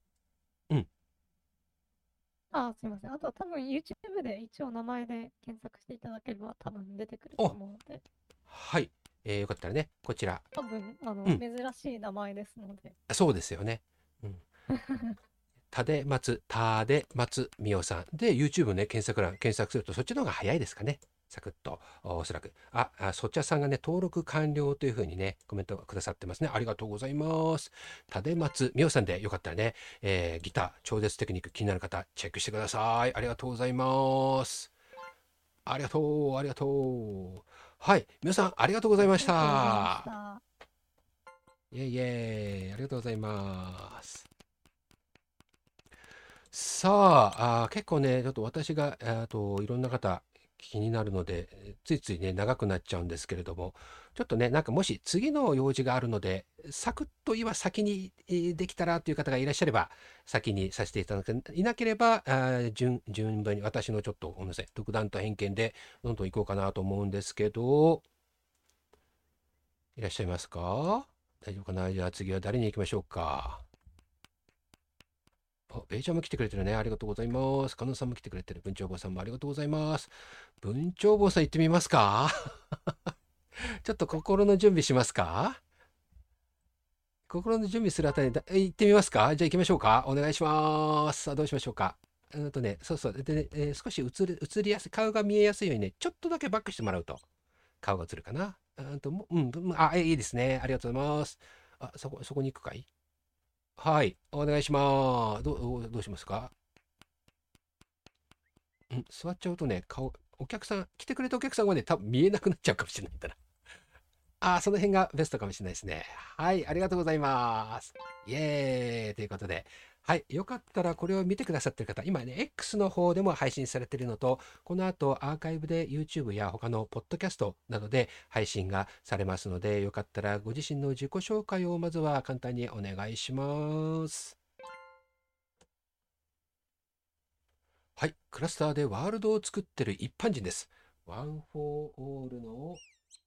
あ、すいません。あと多分 YouTube で一応名前で検索していただければ多分出てくると思うので、はい、えーよかったらね、こちら、多分あの、うん珍しい名前ですので。そうですよね。うん。たで松、たで松みおさんで YouTube ね、検索欄、検索するとそっちの方が早いですかね。サクッと、おおそらく。あ、あそちらさんがね、登録完了というふうにね、コメントくださってますね。ありがとうございます。たで松みおさんでよかったらね、えーギター、超絶テクニック気になる方、チェックしてください。ありがとうございます。ありがとう、ありがとう。はい、皆さん、ありがとうございました。イェイイェイありがとうございます。さあ、あー結構ね、ちょっと私が、あといろんな方気になるので、ついついね、長くなっちゃうんですけれども、ちょっとね、なんかもし次の用事があるので、サクッと今先にできたらという方がいらっしゃれば、先にさせていただく。いなければ、順、順番に私のちょっと、ごめんなさい、独断と偏見でどんどん行こうかなと思うんですけど、いらっしゃいますか？大丈夫かな？じゃあ次は誰に行きましょうか？あ、ベイちゃんも来てくれてるね。ありがとうございます。加納さんも来てくれてる。文鳥坊さんもありがとうございます。文鳥坊さん行ってみますか？ちょっと心の準備しますか？心の準備するあたりだ、行ってみますか？じゃあ行きましょうかお願いします。さあ、どうしましょうか？うんとね、そうそう。でね、えー少し映る、映りやすい、顔が見えやすいようにね、ちょっとだけバックしてもらうと、顔が映るかな。うんと、うんあ、いいですね。ありがとうございます。あ、そこ、そこに行くかい？はい、お願いします。どう、どうしますか？ん、座っちゃうとね、顔、お客さん、来てくれたお客さんはね、多分見えなくなっちゃうかもしれないんだな。ああ、その辺がベストかもしれないですね。はい、ありがとうございます。イエーイということで、はい、よかったらこれを見てくださってる方、今ね、X の方でも配信されているのと、この後アーカイブで YouTube や他のポッドキャストなどで配信がされますので、よかったらご自身の自己紹介をまずは簡単にお願いします。はい、クラスターでワールドを作ってる一般人です。ワン・フォー・オールの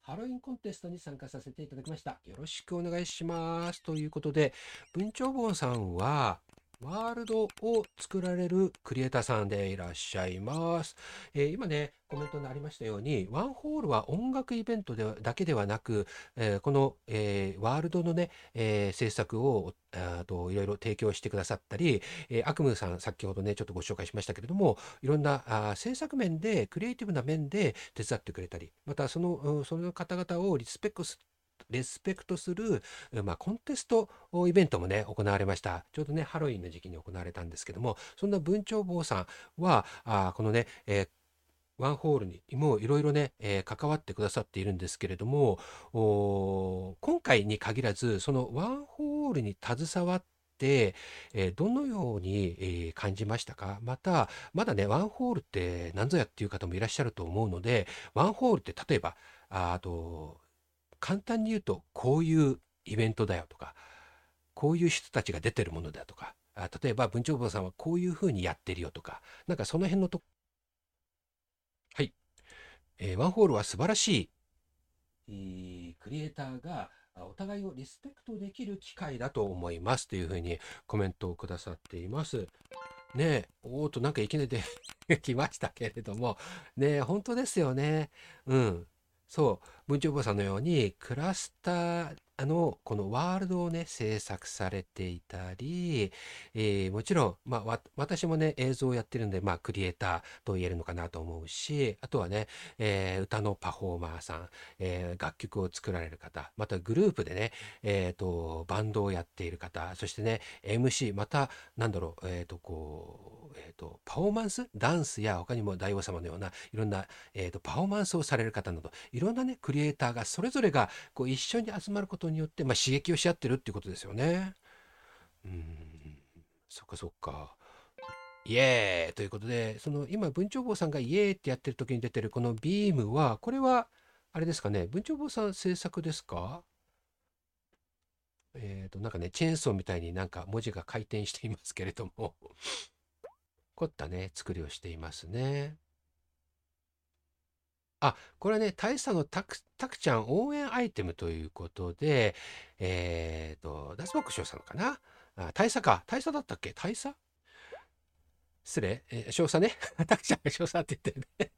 ハロウィンコンテストに参加させていただきました。よろしくお願いします。ということで、文鳥坊さんは、ワールドを作られるクリエイターさんでいらっしゃいます。えー今ね、コメントにありましたように、ワンホールは音楽イベントでだけではなく、えーこの、えーワールドのね、え制作をあといろいろ提供してくださったり、えー、悪夢さん、先ほどね、ちょっとご紹介しましたけれども、いろんなあ制作面で、クリエイティブな面で手伝ってくれたり、またその、その方々をリスペクトすレスペクトする、まあ、コンテストイベントもね、行われました。ちょうどね、ハロウィンの時期に行われたんですけども、そんな文鳥坊さんは、あこのね、えーワンホールにもいろいろね、えー関わってくださっているんですけれども、今回に限らず、そのワンホールに携わって、えーどのように、えー感じましたか？また、まだね、ワンホールって何ぞやっていう方もいらっしゃると思うので、ワンホールって例えば、あと、簡単に言うと、こういうイベントだよとか、こういう人たちが出てるものだとか、あ例えば文鳥坊さんはこういうふうにやってるよとか、なんかその辺のとはい。えーワンホールは素晴らしい、えークリエイターがお互いをリスペクトできる機会だと思いますというふうにコメントをくださっています。ねえ、おーっとなんかいきなりできましたけれども、ねえ、本当ですよね。うん。そう、文鳥坊さんのようにクラスターのこのワールドをね制作されていたり、えーもちろん、まあ、私もね映像をやってるんで、まあ、クリエイターと言えるのかなと思うしあとはね、えー歌のパフォーマーさん、えー楽曲を作られる方またグループでね、えーとバンドをやっている方そしてね MC またなんだろう、えーとこうえーとパフォーマンスダンスや他にも大王様のようないろんな、えーとパフォーマンスをされる方などいろんなねクリエイターがそれぞれがこう一緒に集まることによって、まあ、刺激をし合ってるっていうことですよね。うんそっかそっか。イエーイということでその今文鳥坊さんがイエーイってやってる時に出てるこのビームはこれはあれですかね文鳥坊さん制作ですか？えっ、となんかねチェーンソーみたいになんか文字が回転していますけれども凝ったね作りをしていますね。あ、これはね、大佐のタク、タクちゃん応援アイテムということで、えっと、脱獄賞さんかな？あ、大佐か。大佐だったっけ？大佐？失礼。えー少佐ね？タクちゃんが少佐って言ってる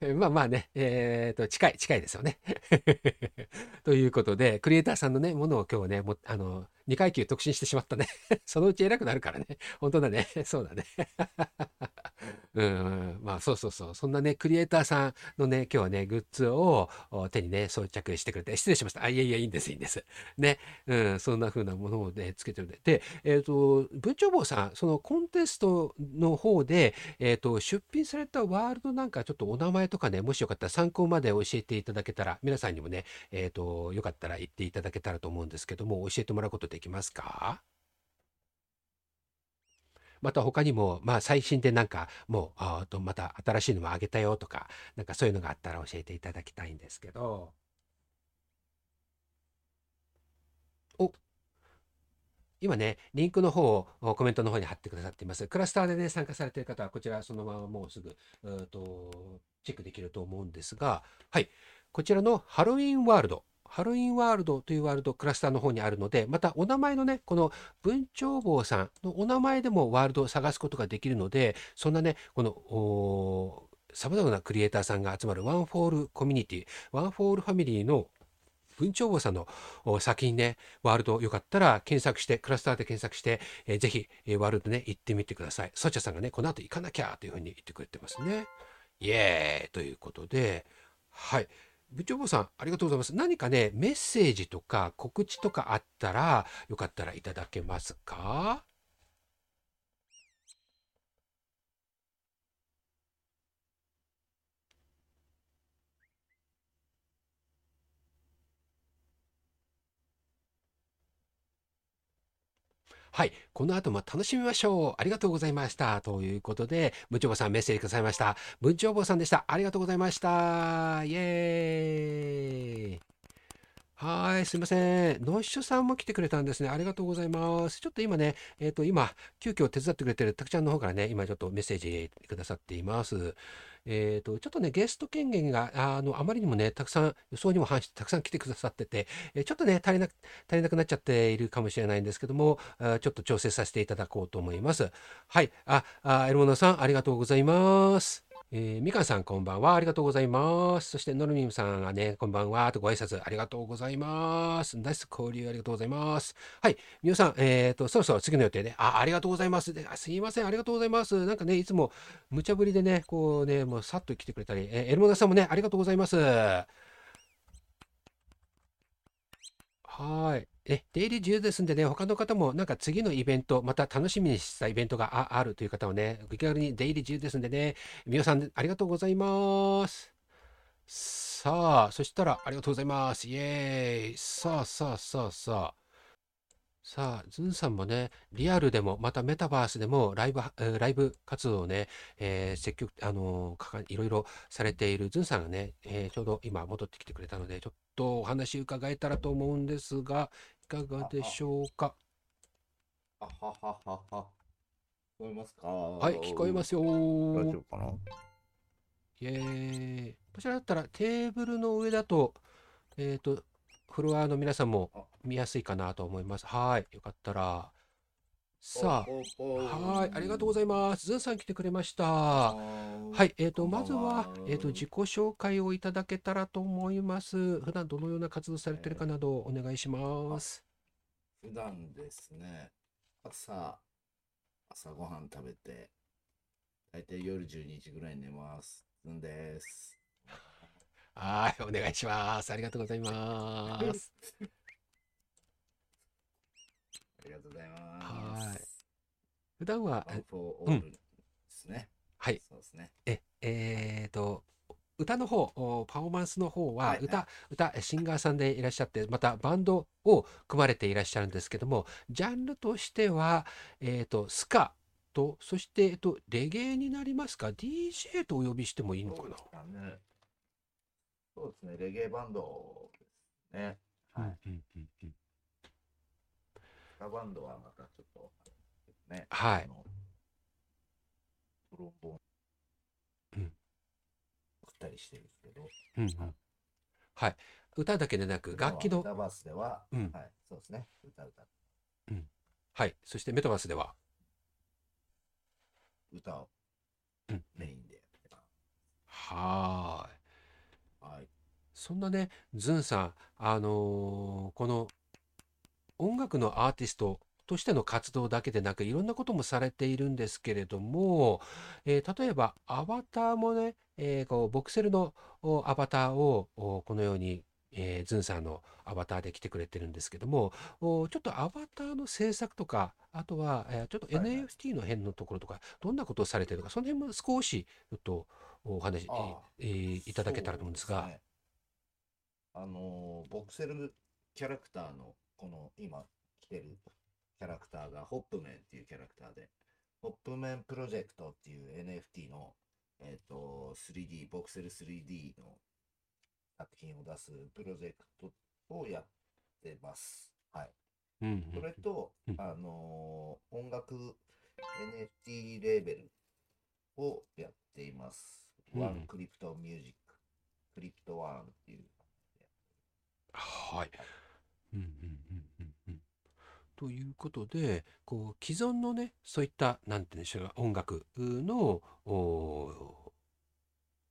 ね。まあまあね、えっと、近い、近いですよね。ということで、クリエイターさんのね、ものを今日はね、もあの、2階級特進してしまったね。そのうち偉くなるからね。本当だね。そうだね。うん、まあそうそうそう。そんなね、クリエイターさんのね、今日はね、グッズをお手にね、装着してくれて、失礼しました。あ、いやいや、いいんです、いいんです。ね、うん、そんな風なものをね、つけてるんで。で、えっ、と、文鳥坊さん、そのコンテストの方で、えっ、と、出品されたワールドなんか、ちょっとお名前とかね、もしよかったら参考まで教えていただけたら、皆さんにもね、えっ、と、よかったら言っていただけたらと思うんですけども、教えてもらうことでできますか？また他にも、まあ最新でなんかもう、あとまた新しいのもあげたよとか、なんかそういうのがあったら教えていただきたいんですけど。お今ね、リンクの方をコメントの方に貼ってくださっています。クラスターでね、参加されている方は、こちらそのままもうすぐ、うと、チェックできると思うんですが、はい。こちらのハロウィンワールド。ハロウィンワールドというワールドクラスターの方にあるので、またお名前のね、この文鳥坊さんのお名前でもワールドを探すことができるので、そんなね、この、おさまざまなクリエイターさんが集まるワン・フォー・オールコミュニティ、OneForALL ファミリーの文鳥坊さんの先にね、ワールドよかったら検索して、クラスターで検索して、えーぜひ、えワールドね、行ってみてください。ソチャさんがね、この後行かなきゃというふうに言ってくれてますね。イエーイということで、はい。部長坊さん、ありがとうございます。何かね、メッセージとか告知とかあったら、よかったらいただけますか？はい。この後も楽しみましょう。ありがとうございました。ということで、文鳥坊さんメッセージくださいました。文鳥坊さんでした。ありがとうございました。イエーイ。はい、すいません。ノッシュさんも来てくれたんですね。ありがとうございます。ちょっと今ね、えっ、と、今、急遽手伝ってくれてるたくちゃんの方からね、今ちょっとメッセージくださっています。えー、とちょっとねゲスト権限があのあまりにもねたくさん予想にも反してたくさん来てくださってて、えちょっとね足りな足りなくなっちゃっているかもしれないんですけどもあちょっと調整させていただこうと思います。はいああエルモナさんありがとうございます。えーみかんさんこんばんはありがとうございます。そしてノルミムさんがねこんばんはとご挨拶ありがとうございます。ナイス交流ありがとうございます。はい皆さんえっ、とそろそろ次の予定であありがとうございますであすいませんありがとうございます。なんかねいつも無茶ぶりでねこうねもうさっと来てくれたり、えーエルモナさんもねありがとうございます。はい。え、出入り自由ですんでね、他の方もなんか次のイベント、また楽しみにしたイベントがあるという方はね、お気軽に出入り自由ですんでね、皆さんありがとうございます。さあ、そしたらありがとうございます。イエーイ。さあさあさあさあ。さあ、ズンさんもね、リアルでも、またメタバースでもライブ、ライブ活動をね、えー積極、あのーいろいろされているズンさんがね、えーちょうど今戻ってきてくれたので、ちょっとお話伺えたらと思うんですが、かがでしょうか？あはははは。聞こえますか？は、はい聞こえますよ大丈ー。夫かな？イエーイ。こちらだったらテーブルの上だと、えっと、フロアの皆さんも見やすいかなと思います。はい。よかったら。さあ、はい。ありがとうございます。ズンさん来てくれました。はい。えっと、まずは、えっと、自己紹介をいただけたらと思います。普段どのような活動されてるかなどお願いします。普段ですね、朝、朝ごはん食べて、大体夜12時ぐらいに寝ます。んです。はい。お願いします。ありがとうございます。ありがとうございます。はい。普段は、うんですね。はい。そうですね。え、えーと、歌の方、おパフォーマンスの方は、はいはい歌、歌、シンガーさんでいらっしゃって、またバンドを組まれていらっしゃるんですけども、ジャンルとしては、えーと、スカと、そして、えっと、レゲエになりますか ?DJ とお呼びしてもいいのかな？そうですかね。そうですね、レゲエバンドですね。はい。うんうんうんスカバンドはまたちょっと、ね。はいトロンボーン。うん送ったりしてるんですけど。うんうんはい。歌だけでなく、楽器のメ、タバースでは、うんはい、そうですね。歌歌はい。そしてメタバースでは、歌をうんメインでやってまはーい。す。はい。そんなね、ズンさん、あのーこの音楽のアーティストとしての活動だけでなく、いろんなこともされているんですけれども、えー例えばアバターもね、えーこうボクセルのおアバターをおこのように、えーズンさんのアバターで来てくれてるんですけども、おちょっとアバターの制作とか、あとは、えーちょっと NFT の辺のところとか、どんなことをされてるのか、その辺も少しちょっとお話、えーいただけたらと思うんですが。そうねあのーボクセルキャラクターの、この今来てるキャラクターがホップメンっていうキャラクターで、ホップメンプロジェクトっていう NFT の、えっ、と、3D、ボクセル 3D の作品を出すプロジェクトをやってます。はい。うんうんそれと、うんあのー音楽 NFT レーベルをやっています。うんワンクリプトミュージック、クリプトワンっていう。はい。ということで、こう既存のね、そういった、何て言うんでしょう、音楽の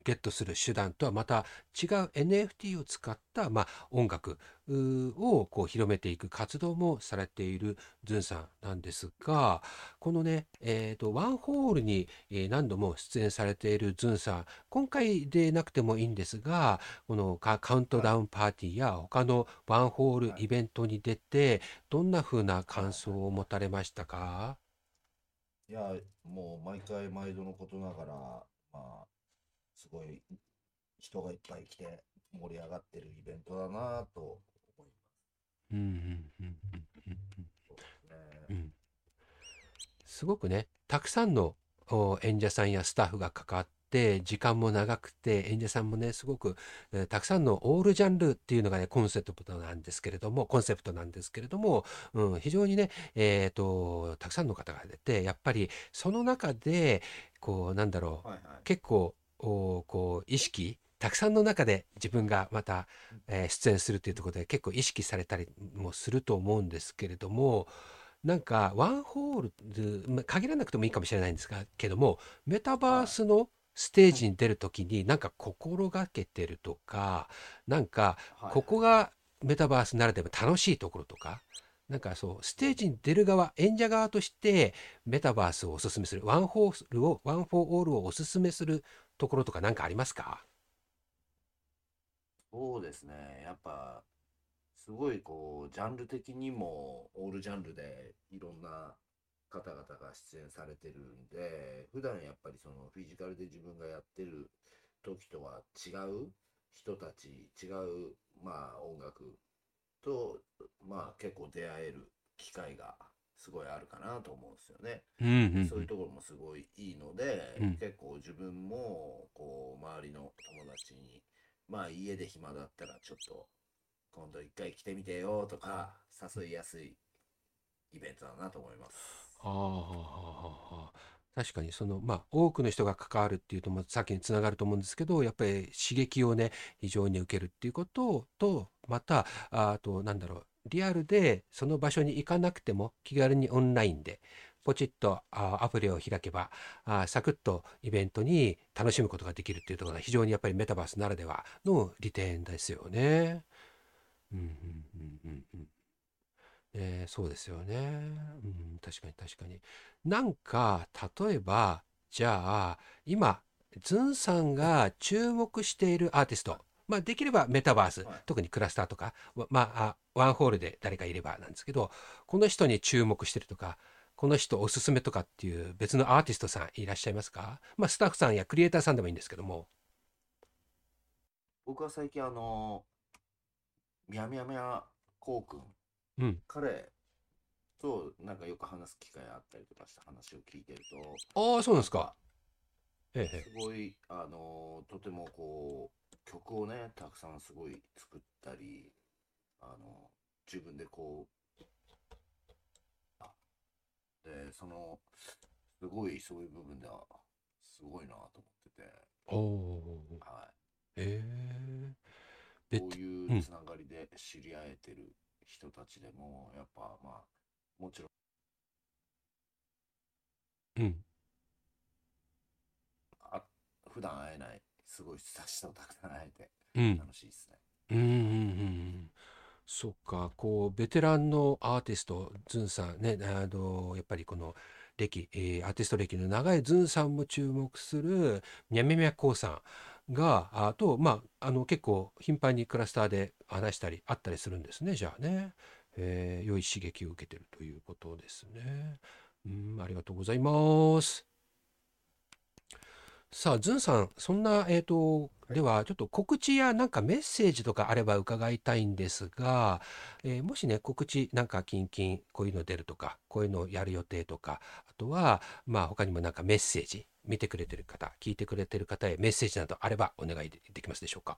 ゲットする手段とはまた違う NFT を使った、まあ、音楽をこう広めていく活動もされているズンさんなんですが、このね、えーと、ワンホールに何度も出演されているズンさん、今回でなくてもいいんですが、このカカウントダウンパーティーや他のワンホールイベントに出て、どんな風な感想を持たれましたか？いや、もう毎回毎度のことながら、まあ、すごい人がいっぱい来て盛り上がってるイベントだなと思います。うんうんうんうんうんうんそうですねうんすごくね、たくさんのお演者さんやスタッフが関わって、時間も長くて、演者さんもね、すごく、えーたくさんのオールジャンルっていうのがね、コンセプトなんですけれども、コンセプトなんですけれども、うん、非常にね、えっと、たくさんの方が出て、やっぱりその中で、こう、なんだろう、はいはい。結構、おこう意識たくさんの中で自分がまた、えー出演するっていうところで結構意識されたりもすると思うんですけれどもなんかワンホール限らなくてもいいかもしれないんですがけどもメタバースのステージに出るときになんか心がけてるとかなんかはい。ここがメタバースならでは楽しいところとかなんかそうステージに出る側演者側としてメタバースをおすすめするワンホールをワンフォーオールをおすすめするところとか何かありますか？そうですね。やっぱ、すごいこう、ジャンル的にも、オールジャンルでいろんな方々が出演されてるんで、普段やっぱりそのフィジカルで自分がやってる時とは違う人たち、違う、まあ音楽と、まあ結構出会える機会がすごいあるかなと思うんですよね。うんうんそういうところもすごいいいので、うん結構自分もこう周りの友達にまあ家で暇だったらちょっと今度一回来てみてよとか誘いやすいイベントだなと思います。はあ確かにそのまあ多くの人が関わるっていうとまあさっきにつながると思うんですけどやっぱり刺激をね非常に受けるっていうこととまたああとなんだろうリアルでその場所に行かなくても気軽にオンラインでポチッとあアプリを開けばあサクッとイベントに楽しむことができるっていうところが非常にやっぱりメタバースならではの利点ですよね。うんうんうんうんうんえーそうですよね。うん、確かに確かに。なんか、例えば、じゃあ、今、ズンさんが注目しているアーティスト、まあ、できればメタバース、はい特にクラスターとか、わまあ、あワンホールで誰かいればなんですけど、この人に注目してるとか、この人おすすめとかっていう別のアーティストさんいらっしゃいますか？まあ、スタッフさんやクリエイターさんでもいいんですけども。僕は最近あのみやみやみやこうくんうん。彼となんかよく話す機会あったりとかした話を聞いてるとああ、そうなんですか。ええええすごい、あのとてもこう、曲をね、たくさんすごい作ったり、あの自分でこう、あで、その、すごいそういう部分では、すごいなと思ってて、おお。はええい。こういうつながりで知り合えてる人たちでも、やっぱまあ、もちろん、うん。あ普段会えない、すごい人たちとたくさん会えて、うん。楽しいですね。うんうんうんうんそっか、こう、ベテランのアーティスト、ズンさんね、あの、やっぱりこの歴、えーアーティスト歴の長いズンさんも注目する、ミャミャミャコウさんが、あと、まあ、あの、結構頻繁にクラスターで話したり、あったりするんですね、じゃあね。えー良い刺激を受けてるということですね。うん、ありがとうございます。さあ、ズンさん、そんな、えっと、では、ちょっと告知やなんかメッセージとかあれば伺いたいんですが、えーもしね、告知、なんか、キンキン、こういうの出るとか、こういうのをやる予定とか、あとは、まあ、他にもなんかメッセージ、見てくれてる方、聞いてくれてる方へメッセージなどあればお願いでできますでしょうか？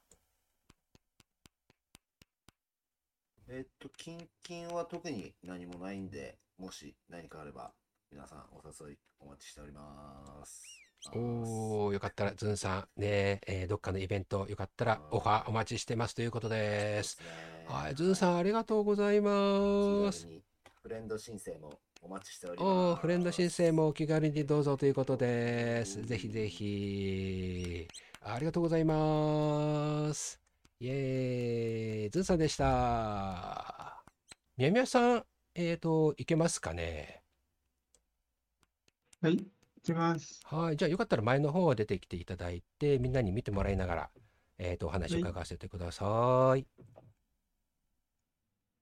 えっと、キンキンは特に何もないんで、もし何かあれば、皆さんお誘いお待ちしております。おー、よかったら、ズンさん、ね、えーどっかのイベント、よかったら、オファーお待ちしてますということです。はい、ズンさん、ありがとうございます。気軽にフレンド申請もお待ちしておりおまーフレンド申請もお気軽にどうぞということです。ぜひぜひ。ありがとうございます。イエーイ。ズンさんでした。みやみやさん、えっ、と、いけますかね？はい、いきます。はい。じゃあ、よかったら前の方を出てきていただいて、みんなに見てもらいながら、えっ、と、お話を伺わせてください。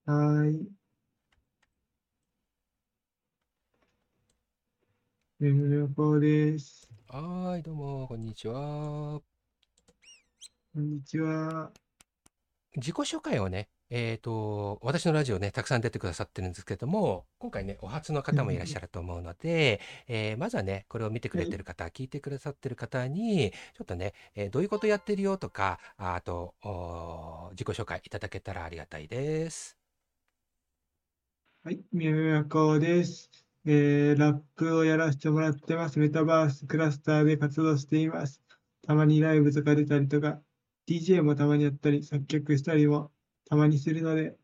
はーい。メム旅行です。はい、どうも、こんにちは。こんにちは。自己紹介をね、えっ、と、私のラジオね、たくさん出てくださってるんですけども、今回ね、お初の方もいらっしゃると思うので、えーまずはね、これを見てくれてる方、聞いてくださってる方に、ちょっとね、えーどういうことやってるよとか、ああと、おー自己紹介いただけたらありがたいです。はい、宮村こうです。えーラップをやらせてもらってます。メタバースクラスターで活動しています。たまにライブとか出たりとか、DJ もたまにやったり、作曲したりもたまにするので、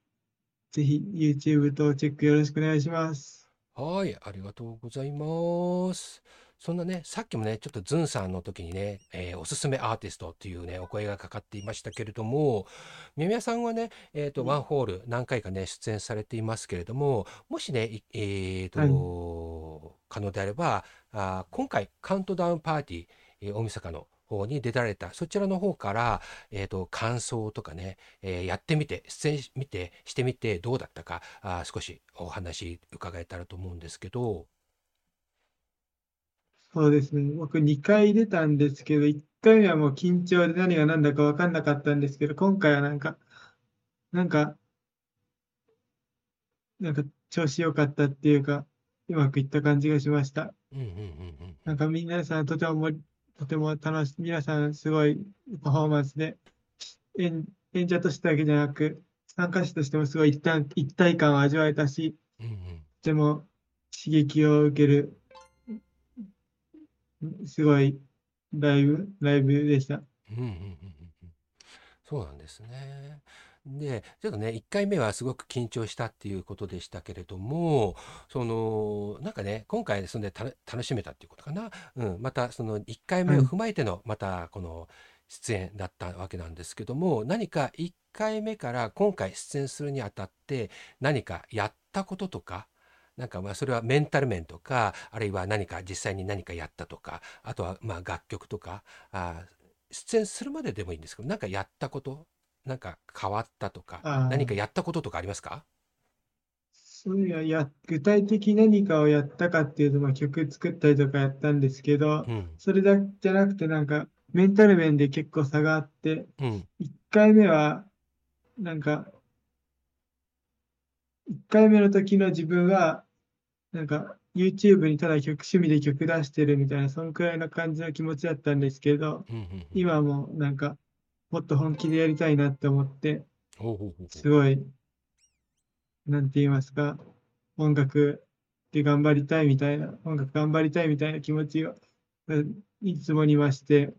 ぜひ YouTube とチェックよろしくお願いします。はい、ありがとうございます。そんなね、さっきもね、ちょっとズンさんの時にね、えーおすすめアーティストっていうね、お声がかかっていましたけれども、みみやさんはね、えっと、ワンホール何回かね、出演されていますけれども、もしね、いえっと、可能であれば、あー今回、カウントダウンパーティー、えー大晦日の方に出られた、そちらの方から、えっと、感想とかね、えーやってみて、出演し見て、してみてどうだったか、あー少しお話伺えたらと思うんですけど、そうですね。僕2回出たんですけど、1回目はもう緊張で何が何だか分かんなかったんですけど、今回はなんか、なんか、なんか調子良かったっていうか、うまくいった感じがしました。うんうんうんうんなんか皆さんとてもとても楽し、皆さんすごいパフォーマンスで、演、演者としてだけじゃなく、参加者としてもすごい一体、一体感を味わえたし、うんうんとても刺激を受ける、すごいライブ、ライブでした。うんうんうんうんうんそうなんですね。で、ちょっとね、1回目はすごく緊張したっていうことでしたけれども、その、なんかね、今回、そんでた楽しめたっていうことかな。うん、また、その1回目を踏まえての、また、この出演だったわけなんですけども、何か1回目から今回出演するにあたって、何かやったこととか、なんかまあそれはメンタル面とか、あるいは何か実際に何かやったとか、あとはまあ楽曲とか、あー出演するまででもいいんですけど、なんかやったこと、なんか変わったとか、あー。何かやったこととかありますか？そういうのはや、具体的に何かをやったかっていうと、まあ、曲作ったりとかやったんですけど、うん、それだけじゃなくて、なんか、メンタル面で結構差があって、うん、1回目は、なんか、1回目の時の自分は、なんか、YouTube にただ曲、趣味で曲出してるみたいな、そんくらいの感じの気持ちだったんですけど、うん、うん。今はもうなんか、もっと本気でやりたいなって思って、ほうほうほうほうすごい、なんて言いますか、音楽で頑張りたいみたいな、音楽頑張りたいみたいな気持ちが、うんいつもにまして、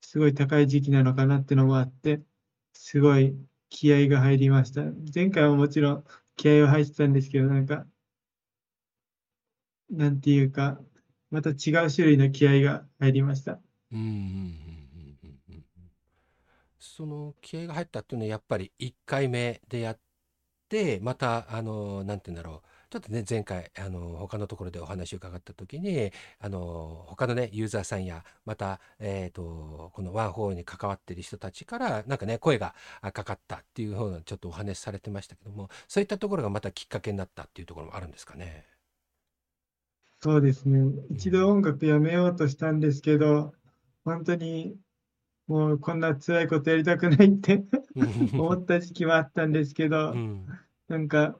すごい高い時期なのかなってのもあって、すごい気合が入りました。前回はもちろん気合は入ってたんですけど、なんか、なんていうか、また違う種類の気合が入りました。うんうんその気合が入ったっていうのはやっぱり1回目でやってまたあのなんて言うんだろうちょっとね前回あの他のところでお話を伺った時にあの他のねユーザーさんやまた、えー、とこのワンホールに関わってる人たちからなんかね声があかかったっていうふうなちょっとお話しされてましたけどもそういったところがまたきっかけになったっていうところもあるんですかね。そうですね。一度音楽やめようとしたんですけど、本当にもうこんな辛いことやりたくないって 思った時期はあったんですけどう、ん。なんか、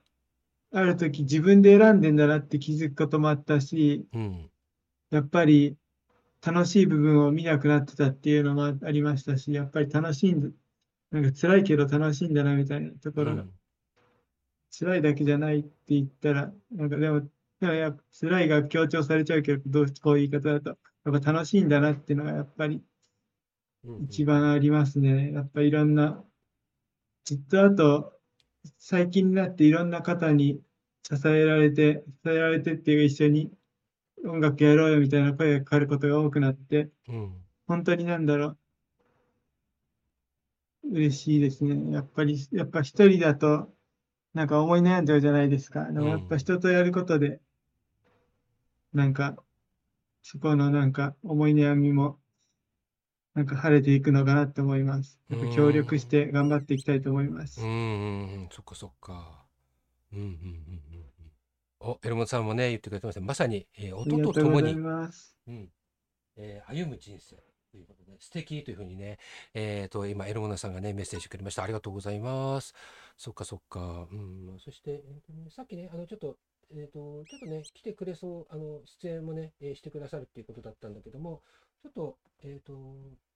ある時自分で選んでんだなって気づくこともあったし、うん。やっぱり楽しい部分を見なくなってたっていうのもありましたし、やっぱり楽しいんだ、なんか辛いけど楽しいんだなみたいなところが、辛いだけじゃないって言ったら、なんかでも、でもやっぱ辛いが強調されちゃうけど、どうこういう言い方だと、やっぱ楽しいんだなっていうのがやっぱりうん一番ありますね。やっぱいろんな、ずっとあと、最近になっていろんな方に支えられて、支えられてっていうか一緒に音楽やろうよみたいな声がかかることが多くなって、うん本当になんだろう、嬉しいですね。やっぱり、やっぱ一人だと、なんか思い悩んじゃうじゃないですか。でもやっぱ人とやることで、なんか、そこのなんか思い悩みも、なんか晴れていくのかなって思います。やっぱ協力して頑張っていきたいと思いますうん。うんうんそっかそっか。うんうんうんうんうん。お、エルモさんもね、言ってくれてました。まさに、えー音とともにとうん、えー歩む人生ということで、素敵というふうにね、えっと、今、エルモナさんがね、メッセージくれました。ありがとうございます。そっかそっか。うん、そして、えーとね、さっきね、あの、ちょっと、えっと、ちょっとね、来てくれそう、あの、出演もね、えーしてくださるっていうことだったんだけども、ちょっと、えっと、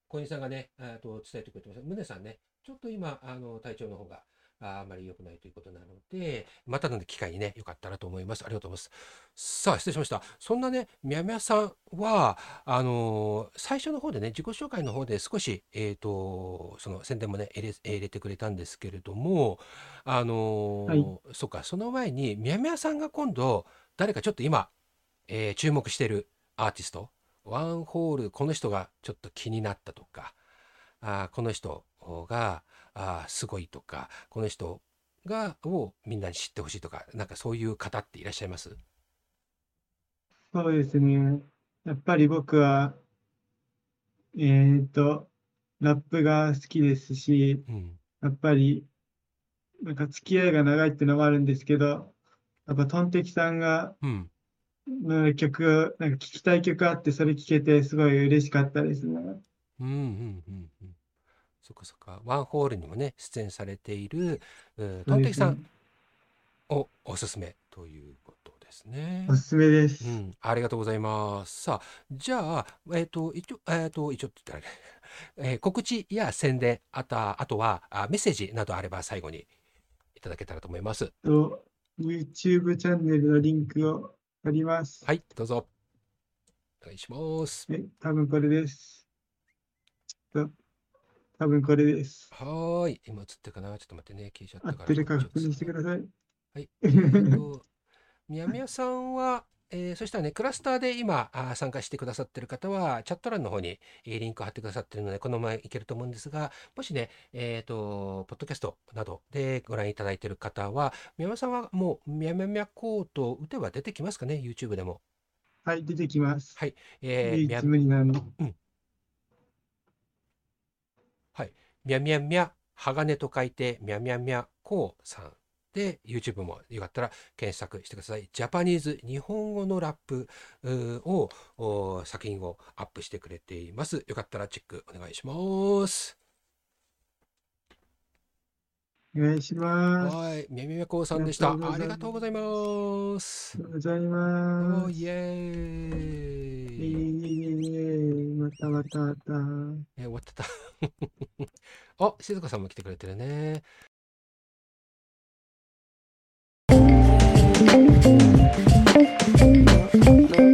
小西さんがね、えーと伝えてくれてました。宗さんね、ちょっと今、あの、体調の方がああまり良くないということなので、またの機会にね、よかったらと思います。ありがとうございます。さあ、失礼しました。そんなね、みやみやさんは、あのー最初の方でね、自己紹介の方で少し、えっ、と、その宣伝もね、入れ入れてくれたんですけれども、あのーそっか、その前に、みやみやさんが今度、誰かちょっと今、えー注目してるアーティスト、ワンホール、この人がちょっと気になったとか、あーこの人があーすごいとか、この人がをみんなに知ってほしいとか、なんかそういう方っていらっしゃいます？そうですね。やっぱり僕は、えーと、ラップが好きですし、うん。やっぱり、なんか付き合いが長いっていうのもあるんですけど、やっぱトンテキさんが、うん。の曲、なんか聴きたい曲あって、それ聴けてすごい嬉しかったですね。うんうんうんうん。そっかそっか。ワンホールにもね、出演されている、うんトンテキさんをおすすめということですね。おすすめです。うん、ありがとうございます。さあ、じゃあ、えっ、と、一応、えっ、と、一応って言ったらね、えー告知や宣伝、あとは、あとはあメッセージなどあれば最後にいただけたらと思います。と、YouTube チャンネルのリンクを貼ります。はい、どうぞ。お願いします。え、多分これです。多分これです。はーい、今映ってるかな？ちょっと待ってね、消えちゃったから。合ってるか確認してください。はい。えーと、みやみやさんは、えーそしたらね、クラスターで今あー参加してくださってる方は、チャット欄の方に、えーリンクを貼ってくださってるので、このままいけると思うんですが、もしね、えっ、と、ポッドキャストなどでご覧いただいている方は、みやみやさんはもう、みやみやみやコート打てば出てきますかね、YouTube でも。はい、出てきます。はい。えー唯みや一無二なんで。はい。みゃみゃみゃ、鋼と書いて、みゃみゃみゃこうさんで、YouTube もよかったら検索してください。ジャパニーズ、日本語のラップを、お作品をアップしてくれています。よかったらチェックお願いします。お願いします。あはい。みゃみゃみゃこうさんでした。ありがとうございますありがとうございます。りがとうございおます。ーイエえーイ。ー、またまたまた。え終わってた。あ、静香さんも来てくれてるね。Thank you.